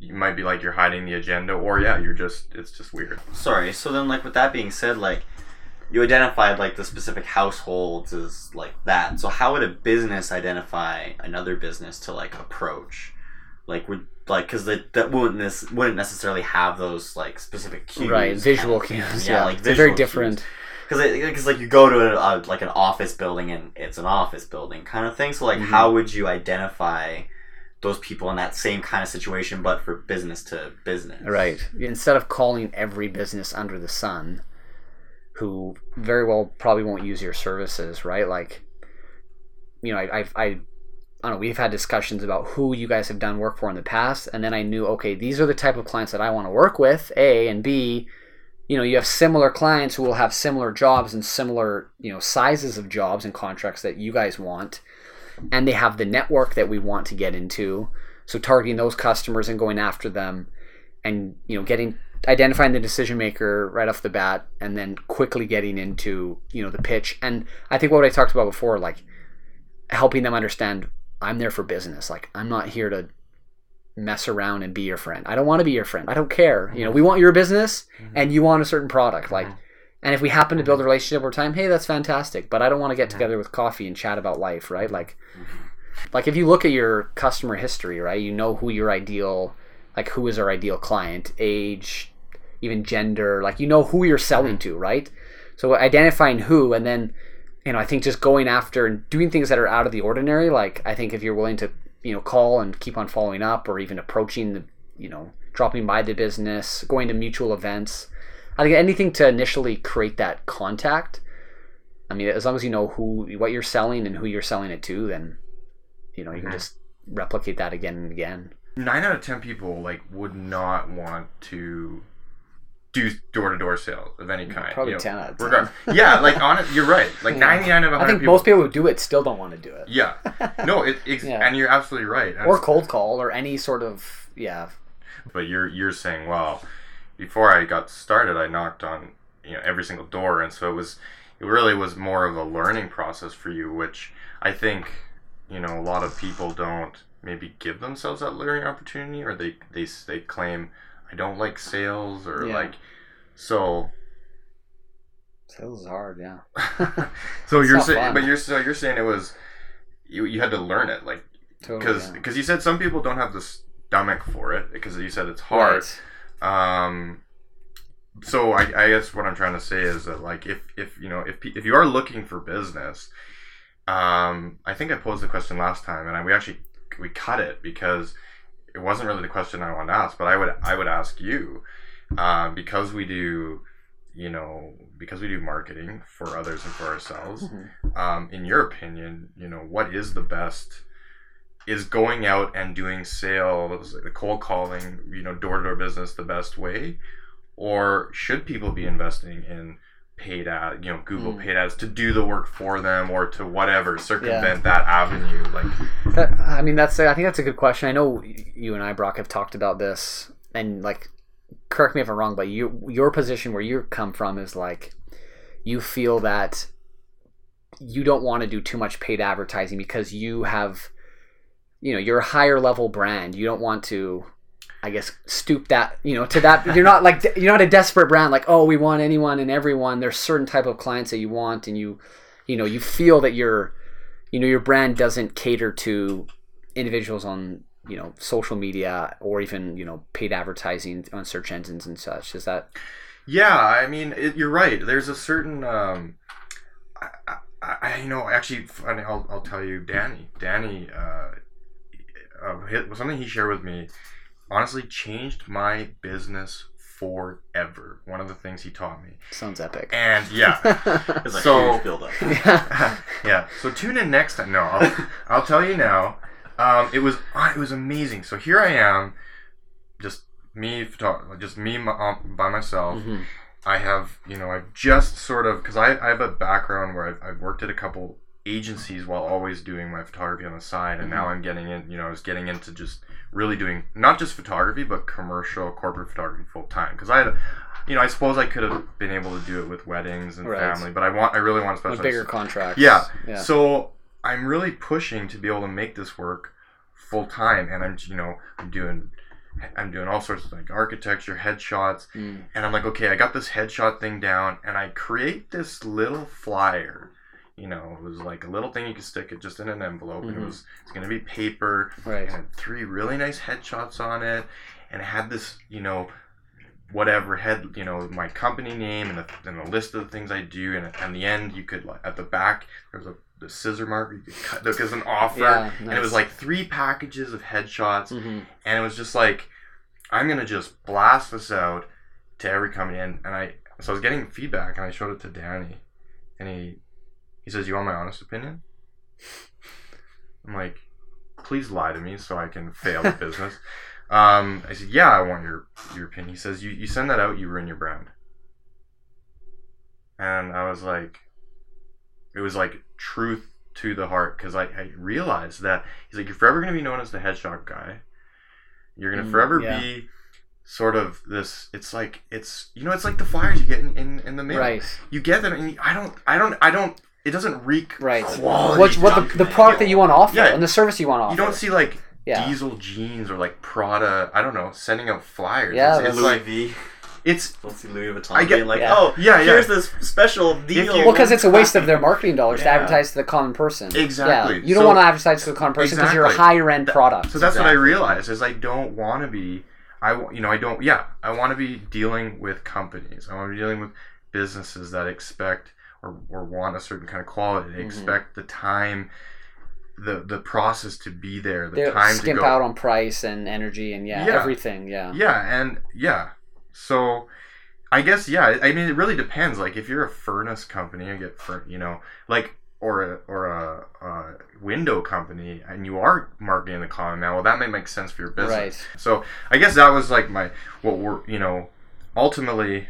you might be like you're hiding the agenda, or yeah, you're just it's just weird. Sorry. So then, like with that being said, like you identified like the specific households as like that. So how would a business identify another business to like approach? Like would like because that that wouldn't this wouldn't necessarily have those like specific cues. right visual kind of cues yeah, like it's very visual different Because because like you go to a, a, like an office building and it's an office building kind of thing. So like Mhm. how would you identify those people in that same kind of situation, but for business to business? Right. Instead of calling every business under the sun, who very well probably won't use your services, right? Like, you know, I, I, I, I don't know. We've had discussions about who you guys have done work for in the past, and then I knew, okay, these are the type of clients that I want to work with. A and B, you know, you have similar clients who will have similar jobs and similar, you know, sizes of jobs and contracts that you guys want, and they have the network that we want to get into. So targeting those customers and going after them and you know getting identifying the decision maker right off the bat and then quickly getting into you know the pitch. And i think what i talked about before like helping them understand i'm there for business. Like i'm not here to mess around and be your friend. I don't want to be your friend. I don't care. You know we want your business mm-hmm. and you want a certain product. Like mm-hmm. And if we happen to build a relationship over time hey that's fantastic. But i don't want to get together with coffee and chat about life right? Like mm-hmm. like if you look at your customer history right you know who your ideal like who is our ideal client age even gender like you know who you're selling mm-hmm. to right? So identifying who and then you know i think just going after and doing things that are out of the ordinary like i think if you're willing to you know call and keep on following up or even approaching the you know dropping by the business going to mutual events i think anything to initially create that contact i mean as long as you know who what you're selling and who you're selling it to then you know you can Mhm. just replicate that again and again Nine out of ten people like would not want to do door to door sales of any kind. Probably you know, 10 out of 10. regard- yeah, like on it, you're right. Like Yeah. ninety nine of I hundred think people. most people who do it still don't want to do it. yeah, no, it, ex- Yeah. and you're absolutely right. Or cold call or any sort of yeah. but you're you're saying well before i got started i knocked on you know every single door and so it was it really was more of a learning process for you which i think you know a lot of people don't maybe give themselves that learning opportunity or they they, they claim i don't like sales or Yeah. like so Sales is hard, yeah. so It's you're saying but you're so you're saying it was you, you had to learn it like Totally. because yeah. because you said some people don't have the stomach for it because you said it's hard Right. Um so I, I guess what i'm trying to say is that like if if you know if if you are looking for business um i think i posed the question last time and I, we actually we cut it because it wasn't really the question i wanted to ask but i would i would ask you um because we do you know because we do marketing for others and for ourselves Mhm. um, in your opinion, you know, what is the best? Is going out and doing sales, the cold calling, you know, door to door business the best way? Or should people be investing in paid ad, you know, Google Mm. paid ads to do the work for them or to whatever, circumvent that avenue? Like, That, I mean, that's. I think that's a good question. I know you and I, Brock, have talked about this, and like, correct me if I'm wrong, but you, your position where you come from is like, you feel that you don't want to do too much paid advertising because you have, you know, you're a higher level brand. You don't want to, I guess, stoop that, you know, to that. You're not like you're not a desperate brand. Like, oh, we want anyone and everyone. There's certain type of clients that you want, and you, you know, you feel that you're you know your brand doesn't cater to individuals on you know social media or even you know paid advertising on search engines and such? Is that Yeah, I mean, it, you're right. There's a certain, um, I, I, I you know, actually, I'll, I'll tell you, Danny, Danny, uh, uh, hit, something he shared with me, honestly, changed my business forever. One of the things he taught me, sounds epic? and yeah, It's a So- huge buildup. yeah. yeah. So tune in next time. No, I'll, I'll tell you now. Um, it was uh, it was amazing. So here I am, just me, just me um, by myself. Mhm. I have, you know, I've just sort of because I, I have a background where I've, I've worked at a couple agencies while always doing my photography on the side, and now I'm getting in, you know, I was getting into just really doing not just photography but commercial corporate photography full time because I had, you know, I suppose I could have been able to do it with weddings and Right. family, but I want, I really want to specialize With bigger contracts. Yeah. Yeah. So I'm really pushing to be able to make this work full time, and I'm you know I'm doing I'm doing all sorts of like architecture, headshots, Mm. and I'm like, okay, I got this headshot thing down, and I create this little flyer. You know, it was like a little thing you could stick it just in an envelope, and Mhm. it was it's gonna be paper, Right. and had three really nice headshots on it, and it had this you know whatever head you know my company name and a, and a list of the things I do and at the end you could like at the back there was a the scissor mark you could cut look as an offer Yeah, and it was like three packages of headshots hmm and it was just like I'm gonna just blast this out to every company and, and I so I was getting feedback and I showed it to Danny and he he says you want my honest opinion? I'm like please lie to me so I can fail the business. Um, I said yeah I want your your opinion. He says you, you send that out you ruin your brand. And I was like it was like truth to the heart because I, I realized that he's like you're forever going to be known as the headshot guy. You're going to Mm, forever yeah. be sort of this it's like it's you know it's like the flyers you get in, in, in the mail. Right. you get them and you, i don't i don't i don't it doesn't reek Right. quality What's what the, the product that you want to offer Yeah. and the service you want to offer. you don't see like Yeah. diesel jeans or like prada i don't know sending out flyers Yeah, it's, it's Louis like V. it's Don't see Louis Vuitton I get- being like, Yeah. oh, Yeah, yeah. here's this special deal. you- Well, because it's a waste of their marketing dollars to Yeah. advertise to the common person. Exactly. Yeah. You don't So- want to advertise to the common person because you're a Exactly. higher end product. so that's what i Exactly. realized is i don't want to be i you know i don't yeah i want to be dealing with companies i want to be dealing with businesses that expect or, or want a certain kind of quality they Mhm. expect the time the the process to be there the They time to go out on price and energy and yeah, Yeah. everything. Yeah. Yeah, and yeah. So I guess yeah, I I mean it really depends. Like if you're a furnace company, you get fur, you know, like or a or a, a window company and you are marketing the common man, well that may make sense for your business. Right. So I guess that was like my what we're you know, ultimately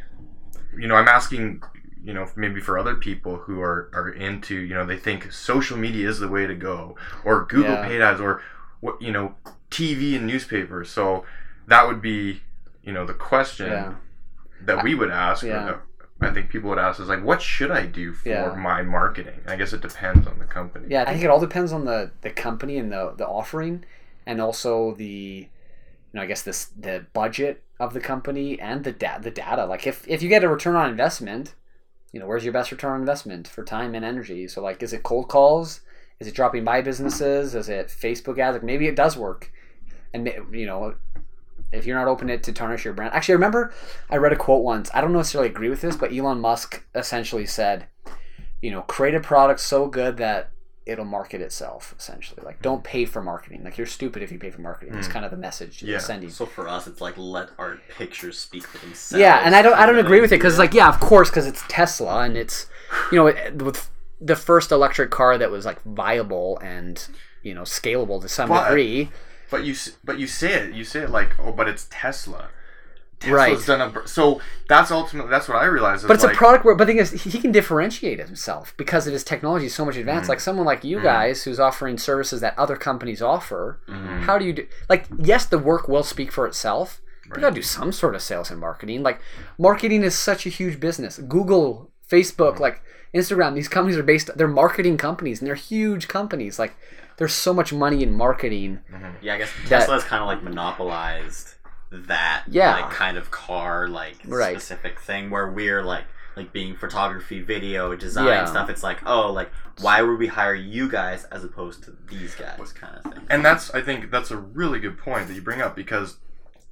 you know, I'm asking you know maybe for other people who are are into you know they think social media is the way to go or google Yeah. paid ads or what you know tv and newspapers so that would be you know the question Yeah. that we would ask or Yeah. i think people would ask is like what should i do for Yeah. my marketing i guess it depends on the company Yeah, I think it all depends on the the company and the the offering, and also the, you know, I guess this the budget of the company and the da- the data. Like if if you get a return on investment, you know, where's your best return on investment for time and energy? So like, is it cold calls? Is it dropping by businesses? Is it Facebook ads? Like maybe it does work, and you know. If you're not open it to tarnish your brand, actually, I remember I read a quote once. I don't necessarily agree with this, but Elon Musk essentially said, you know, create a product so good that it'll market itself. Essentially, like don't pay for marketing. Like you're stupid if you pay for marketing. It's Mm. kind of the message Yeah. you're sending. So for us, it's like let our pictures speak for themselves. Yeah, and I don't I don't agree with it because like yeah, of course, because it's Tesla and it's you know it, with the first electric car that was like viable and you know scalable to some But- degree. but you s- but you say it you say it like oh but it's tesla Tesla's Right. done a so that's ultimately that's what i realized But it's like, a product where, but the thing is, he can differentiate himself because of his technology is so much advanced. Mm. Like someone like you guys who's offering services that other companies offer. Mhm. How do you do? Like, yes, the work will speak for itself. But you Right. gotta do some sort of sales and marketing. Like, marketing is such a huge business. Google, Facebook, Mm. like Instagram. These companies are based. They're marketing companies, and they're huge companies. Like, there's so much money in marketing. Yeah, I guess Tesla's kind of like monopolized that Yeah. like kind of car like Right. specific thing where we're like like being photography, video, design Yeah. stuff. It's like, oh, like why would we hire you guys as opposed to these guys, kind of thing. And that's I think that's a really good point that you bring up because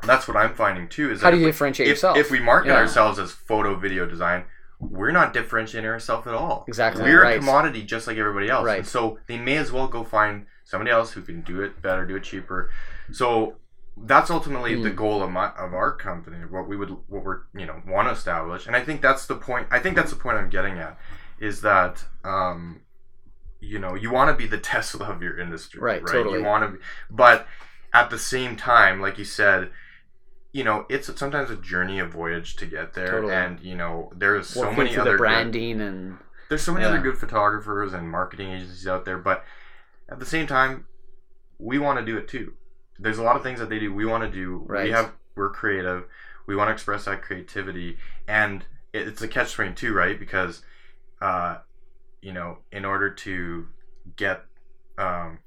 that's what I'm finding too. Is How that do you if, differentiate if, yourself? if we market Yeah. ourselves as photo video design, we're not differentiating ourselves at all. Exactly, We're right. a commodity just like everybody else. Right. And so they may as well go find somebody else who can do it better, do it cheaper. So that's ultimately the Mm. goal of my of our company. What we would what we're you know want to establish, and I think that's the point. I think that's the point I'm getting at, is that um, you know you want to be the Tesla of your industry, Right, Right. totally. You want to, be, but at the same time, like you said. You know, it's sometimes a journey, a voyage to get there, Totally. and you know there's so Working many other the good- branding and there's so many Yeah. other good photographers and marketing agencies out there, but at the same time, we want to do it too. There's a lot of things that they do. We want to do. Right. We have. We're creative. We want to express that creativity, and it- it's a catch twenty two, right? Because, uh, you know, in order to get, um,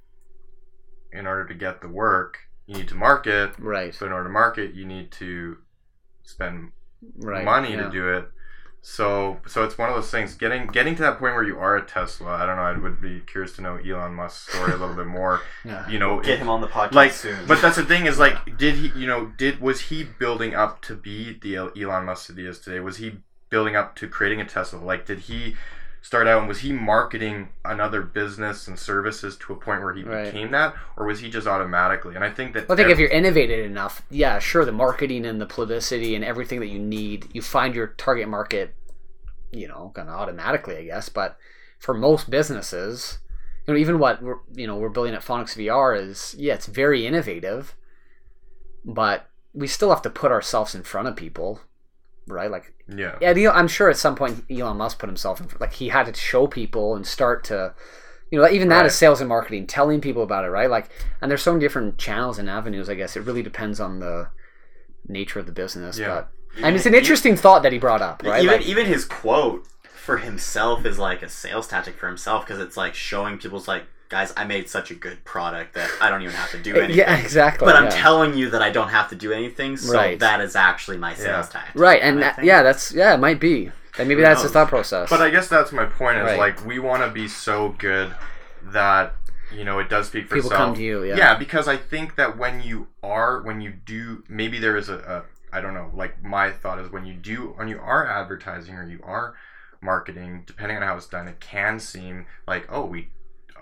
in order to get the work, you need to market. right, So in order to market, you need to spend right, money yeah. to do it. So so it's one of those things. Getting getting to that point where you are a Tesla. I don't know. I would be curious to know Elon Musk's story a little bit more. Yeah. You know, Get him on the podcast like, soon. but that's the thing is like, did he? You know, did was he building up to be the Elon Musk that he is today? Was he building up to creating a Tesla? Like, did he start out and was he marketing another business and services to a point where he Right. became that, or was he just automatically? And I think that Well, I think if you're innovative enough, yeah, sure, the marketing and the publicity and everything that you need, you find your target market, you know, kind of automatically, I guess. But for most businesses, you know, even what we're, you know we're building at Phonics VR is, yeah, it's very innovative, but we still have to put ourselves in front of people, right? Like, yeah, yeah, I'm sure at some point Elon Musk put himself in, like he had to show people and start to, you know, even that Right. is sales and marketing, telling people about it, right? Like, and there's so many different channels and avenues. I guess it really depends on the nature of the business. Yeah. But I mean, it's an interesting thought that he brought up, right? Even Like, even his quote for himself is like a sales tactic for himself because it's like showing people's like, guys, I made such a good product that I don't even have to do anything. yeah, exactly. But I'm yeah. telling you that I don't have to do anything, so Right. that is actually my sales Yeah. tactic. right, and that, yeah, that's yeah, it might be. And maybe Who that's his knows? thought process. But I guess that's my point. Is Right. like we want to be so good that you know it does speak for people itself. come to you, yeah, yeah. because I think that when you are, when you do, maybe there is a, a, I don't know. Like my thought is when you do, when you are advertising or you are marketing, depending on how it's done, it can seem like oh we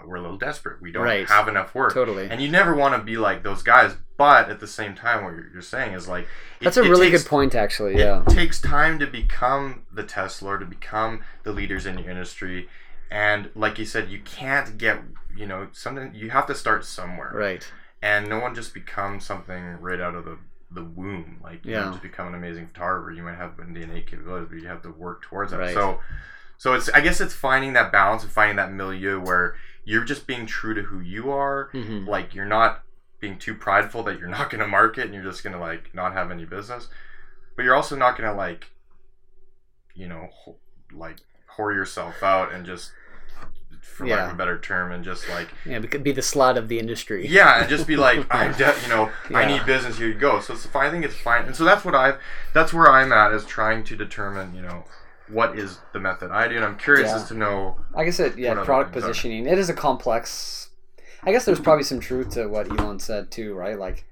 we're a little desperate. We don't Right. have enough work. totally. And you never want to be like those guys, but at the same time, what you're, you're saying is like it- That's a really takes- good point, actually. Yeah, it takes time to become the Tesla, or to become the leaders in your industry, and like you said, you can't get you know something. You have to start somewhere, right. and no one just becomes something right out of the the womb. Like you Yeah. don't just become an amazing photographer. You might have an innate capabilities, but you have to work towards that. Right. So, so it's I guess it's finding that balance and finding that milieu where you're just being true to who you are. hmm Like you're not being too prideful that you're not going to market and you're just going to like not have any business, but you're also not going to like, you know, ho- like whore yourself out and just, for lack of a better term, and just like Yeah, could be the slut of the industry. yeah, and just be like, I, de- you know, I need business. Here you go. So it's fine. I think it's fine, and so that's what I've. That's where I'm at is trying to determine, you know, what is the method I do, and I'm curious Yeah. as to know. I guess it yeah product things are? positioning. It is a complex. I guess there's probably some truth to what Elon said too, right? Like,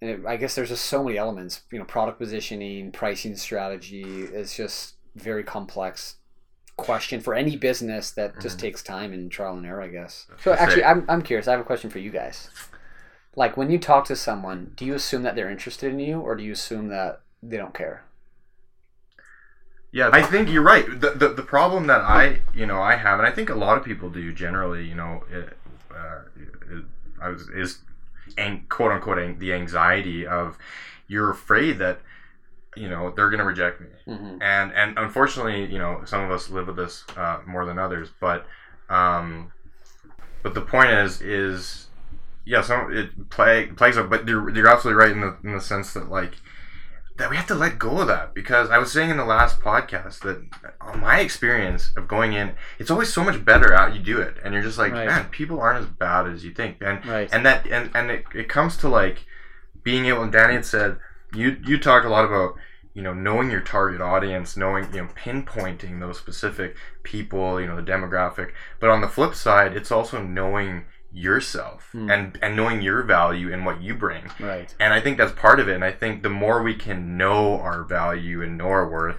and it, I guess there's just so many elements. You know, product positioning, pricing strategy. It's just very complex question for any business that just Mhm. takes time and trial and error. I guess. I So actually, I'm I'm curious. I have a question for you guys. Like when you talk to someone, do you assume that they're interested in you, or do you assume that they don't care? Yeah, I think you're right. The, the the problem that I you know I have, and I think a lot of people do generally, you know, it, uh, it, I was is, quote unquote the anxiety of you're afraid that you know they're gonna reject me, hmm and and unfortunately, you know, some of us live with this uh, more than others. But um, but the point is is yeah, some it play plays up. But you're, you're absolutely right in the in the sense that like that we have to let go of that because I was saying in the last podcast that uh, my experience of going in, it's always so much better out you do it, and you're just like, Right. man, people aren't as bad as you think, and Right. and that and and it, it comes to like being able. And Danny had said you you talked a lot about you know knowing your target audience knowing you know pinpointing those specific people you know the demographic but on the flip side it's also knowing yourself Hmm. and and knowing your value and what you bring Right. and I think that's part of it. And I think the more we can know our value and know our worth,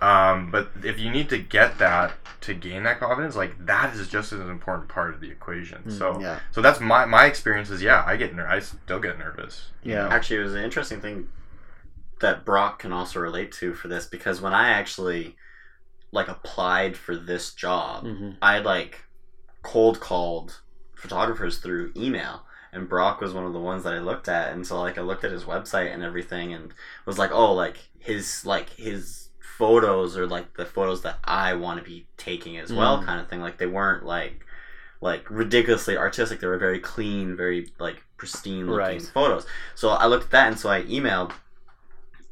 um, but if you need to get that to gain that confidence, like that is just as important part of the equation. Mm, so, yeah. so that's my my experience. Is yeah, I get ner- I still get nervous. you Yeah. know? Actually, it was an interesting thing that Brock can also relate to for this because when I actually like applied for this job, hmm I like cold called photographers through email. And Brock was one of the ones that I looked at, and so like I looked at his website and everything, and was like, oh, like his like his photos are like the photos that I want to be taking as well, Mm. kind of thing. Like they weren't like like ridiculously artistic; they were very clean, very like pristine looking Right. photos. So I looked at that, and so I emailed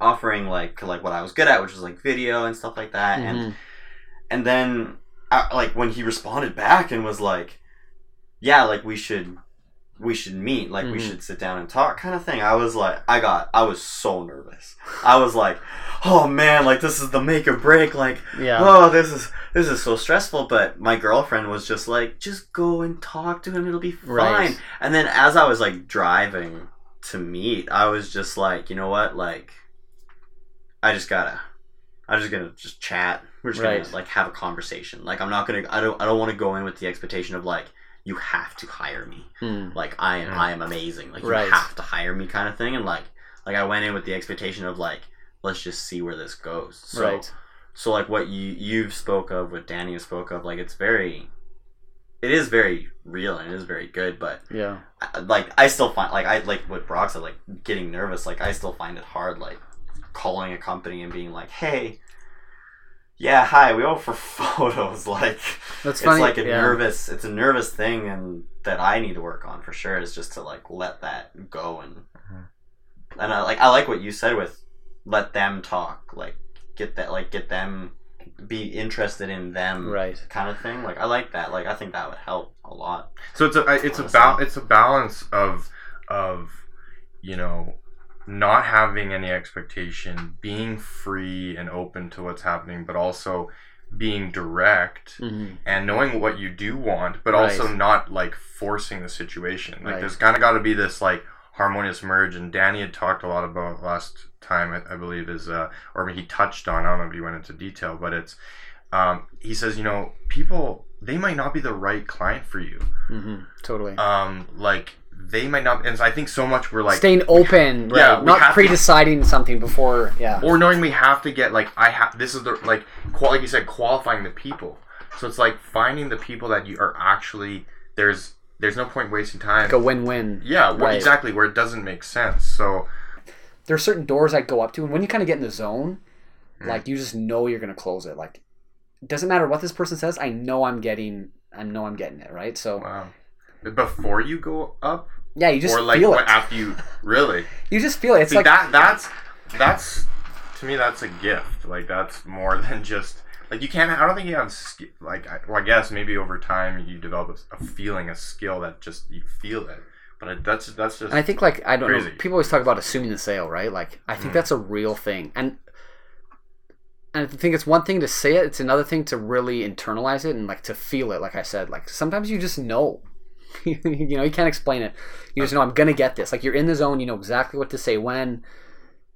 offering like like what I was good at, which was like video and stuff like that, and Mhm. and then uh, like when he responded back and was like yeah like we should we should meet like we Mhm. should sit down and talk kind of thing i was like i got i was so nervous i was like oh man like this is the make or break like Yeah. oh this is this is so stressful but my girlfriend was just like just go and talk to him it'll be fine Right. and then as i was like driving to meet i was just like you know what like i just gotta i'm just gonna just chat we're just Right. gonna like have a conversation like i'm not gonna i don't i don't want to go in with the expectation of like you have to hire me Mm. like i am Mm. i am amazing like you Right. have to hire me kind of thing and like like i went in with the expectation of like let's just see where this goes so right. so like what you you've spoke of what danny spoke of like it's very it is very real and it is very good but Yeah. I- like i still find like i like what brock said like getting nervous like i still find it hard like calling a company and being like hey yeah hi we owe for photos like That's it's like a yeah. nervous it's a nervous thing and that i need to work on for sure is just to like let that go and Mhm. and i like i like what you said with let them talk like get that like get them be interested in them Right. kind of thing like i like that like i think that would help a lot So it's a it's a Honestly. ba- it's a balance of of you know not having any expectation, being free and open to what's happening, but also being direct hmm and knowing what you do want, but Right. also not like forcing the situation. Like Right. there's kind of got to be this like harmonious merge. And Danny had talked a lot about last time, I, I believe, is uh, or he touched on. I don't know if he went into detail, but it's um, he says, you know, people they might not be the right client for you. Mm-hmm. Totally. Um, like they might not, and so I think so much we're like Staying open, Yeah, right? Not pre-deciding something before. Yeah. or knowing we have to get like I have this is the like qual like you said qualifying the people. So it's like finding the people that you are actually there's there's no point wasting time. Like a win-win. yeah, well, Right. exactly where it doesn't make sense. So There are certain doors I go up to, and when you kind of get in the zone, Mm. like you just know you're gonna close it. Like, doesn't matter what this person says. I know I'm getting. I know I'm getting it right. So wow, before you go up, yeah, you just or like feel it. after you really You just feel it. It's see like that that's that's to me that's a gift. Like that's more than just. Like you can't. I don't think you have like. I, well, I guess maybe over time you develop a, a feeling, a skill that just you feel it. But I, that's that's just. And I think like I don't know. People always talk about assuming the sale, right? Like I think Mm. that's a real thing, and and I think it's one thing to say it. It's another thing to really internalize it and like to feel it. Like I said, like sometimes you just know. you know, you can't explain it. You just know I'm gonna get this. Like you're in the zone. You know exactly what to say when.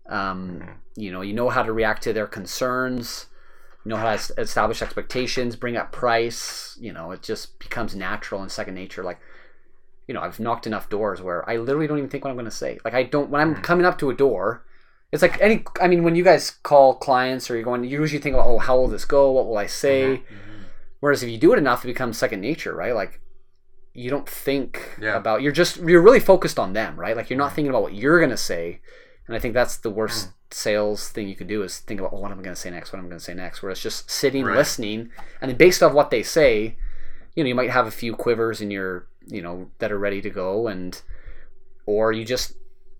Um, Mhm. you know, you know how to react to their concerns. You know how to establish expectations, bring up price. You know, it just becomes natural and second nature. Like you know, I've knocked enough doors where I literally don't even think what I'm going to say. Like I don't when I'm Mhm. coming up to a door, it's like any. I mean, when you guys call clients or you're going, you usually think about, oh, how will this go? What will I say? Mhm. Whereas if you do it enough, it becomes second nature, right? Like you don't think Yeah. about. You're just you're really focused on them, right? Like you're not mm. thinking about what you're going to say. And I think that's the worst mm. sales thing you could do is think about, oh, what am I to say next? What I'm I to say next? Whereas just sitting, Right. listening, and then based off what they say, you know, you might have a few quivers in your, you know, that are ready to go, and or you just,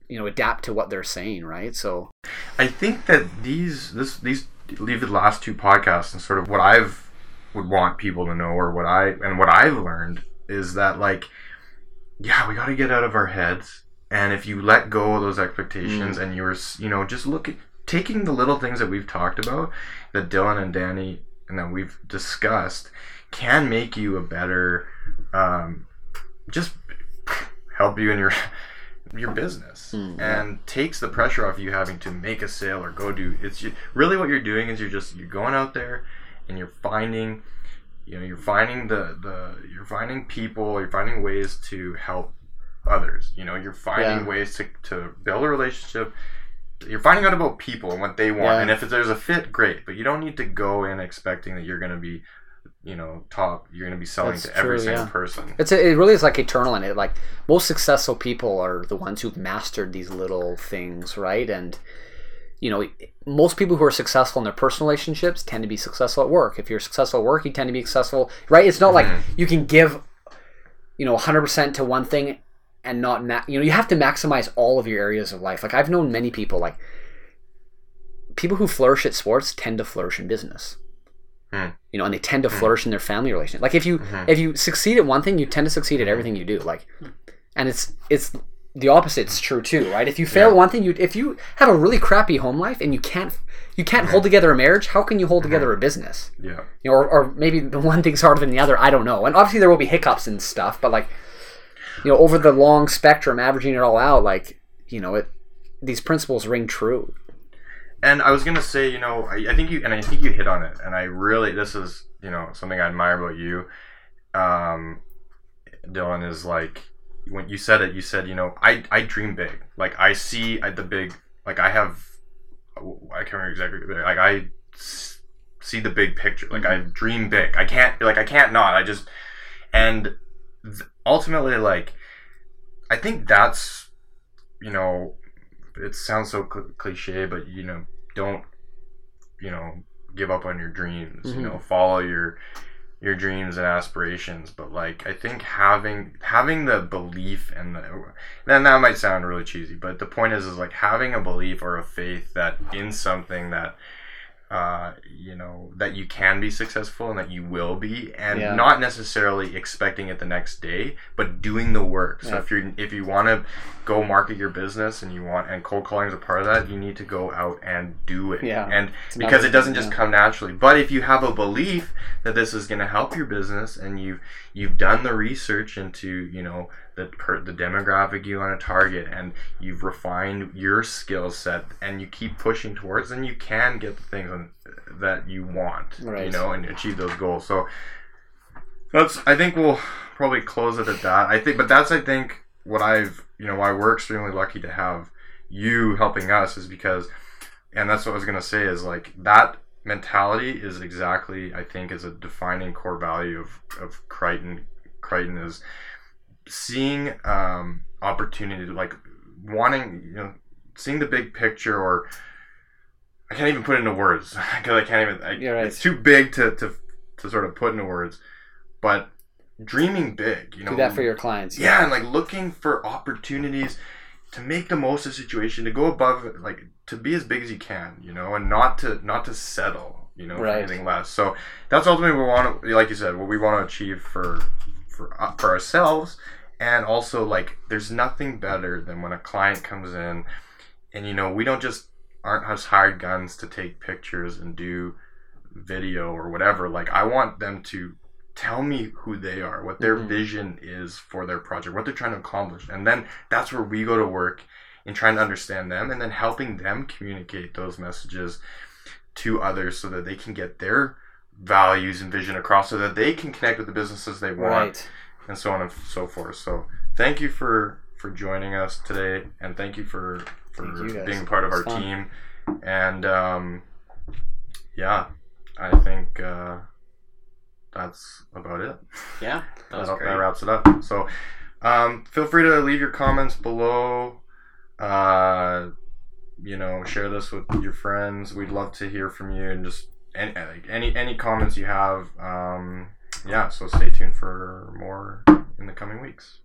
you know, adapt to what they're saying, right? So I think that these this these leave the last two podcasts and sort of what I've would want people to know or what I and what I've learned is that like yeah we got to get out of our heads and if you let go of those expectations and you're you know just look at taking the little things that we've talked about that Dillon and Danny and that we've discussed can make you a better um, just help you in your your business. Mm, and takes the pressure off you having to make a sale or go do it's ju- really what you're doing is you're just you're going out there and you're finding you know you're finding the the you're finding people you're finding ways to help others you know you're finding Yeah. ways to, to build a relationship you're finding out about people and what they want Yeah. and if there's a fit great but you don't need to go in expecting that you're going to be you know top you're going to be selling That's to every single yeah. person It's a, it really is like eternal in it. Like most successful people are the ones who've mastered these little things, right? And you know, most people who are successful in their personal relationships tend to be successful at work. If you're successful at work, you tend to be successful, right? It's not like Mhm. you can give, you know, 100% to one thing and not, ma- you know, you have to maximize all of your areas of life. Like I've known many people, like people who flourish at sports tend to flourish in business. Hmm. You know, and they tend to flourish in their family relationship. Like if you Mhm. if you succeed at one thing, you tend to succeed at everything you do. Like, and it's it's the opposite's true too, right? If you fail Yeah. one thing, you if you have a really crappy home life and you can't you can't Mm-hmm. hold together a marriage, how can you hold together a business? yeah You know, or, or maybe the one thing's harder than the other. I don't know. And obviously there will be hiccups and stuff, but like, you know, over the long spectrum, averaging it all out, like, you know, it these principles ring true. And I was gonna say, you know, I, I think you and I think you hit on it, and I really this is you know something I admire about you, um, Dillon is like when you said it, you said you know I I dream big, like I see uh, the big, like I have, I can't remember exactly, like I see the big picture, like I dream big. I can't like I can't not. I just and th- ultimately like I think that's you know it sounds so cl- cliche, but you know, don't you know give up on your dreams. Mhm. You know, follow your your dreams and aspirations. But like, I think having having the belief and the then that might sound really cheesy, but the point is, is like having a belief or a faith that in something that uh, you know that you can be successful and that you will be and Yeah. not necessarily expecting it the next day but doing the work so Yeah. if you're if you want to go market your business and you want and cold calling is a part of that you need to go out and do it. Yeah. and because it doesn't just yeah. come naturally. But if you have a belief that this is going to help your business and you've you've done the research into you know the per, the demographic you want to target and you've refined your skill set and you keep pushing towards then you can get the things on, that you want you know and achieve those goals. So that's i think we'll probably close it at that. I think but that's i think what i've you know why we're extremely lucky to have you helping us is because and that's what i was going to say is like that mentality is exactly i think is a defining core value of of Kryton Kryton is seeing um opportunity like wanting you know seeing the big picture or i can't even put it into words because i can't even I, right. it's too big to, to to sort of put into words but dreaming big you know Do that for your clients. yeah and like looking for opportunities to make the most of the situation to go above like to be as big as you can you know and not to not to settle you know Right. for anything less so that's ultimately what we want to like you said what we want to achieve for for uh, for ourselves and also like there's nothing better than when a client comes in and you know we don't just aren't just hired guns to take pictures and do video or whatever like i want them to tell me who they are what their Mhm. vision is for their project what they're trying to accomplish and then that's where we go to work in trying to understand them and then helping them communicate those messages to others so that they can get their values and vision across so that they can connect with the businesses they want Right. and so on and so forth. So thank you for for joining us today, and thank you for for you, being part of our fun. team. And um, yeah, I think uh, that's about it. Yeah, that was That, that wraps it up. So um, feel free to leave your comments below. Uh, you know, share this with your friends. We'd love to hear from you and just any any any comments you have. Um, yeah, so stay tuned for more in the coming weeks.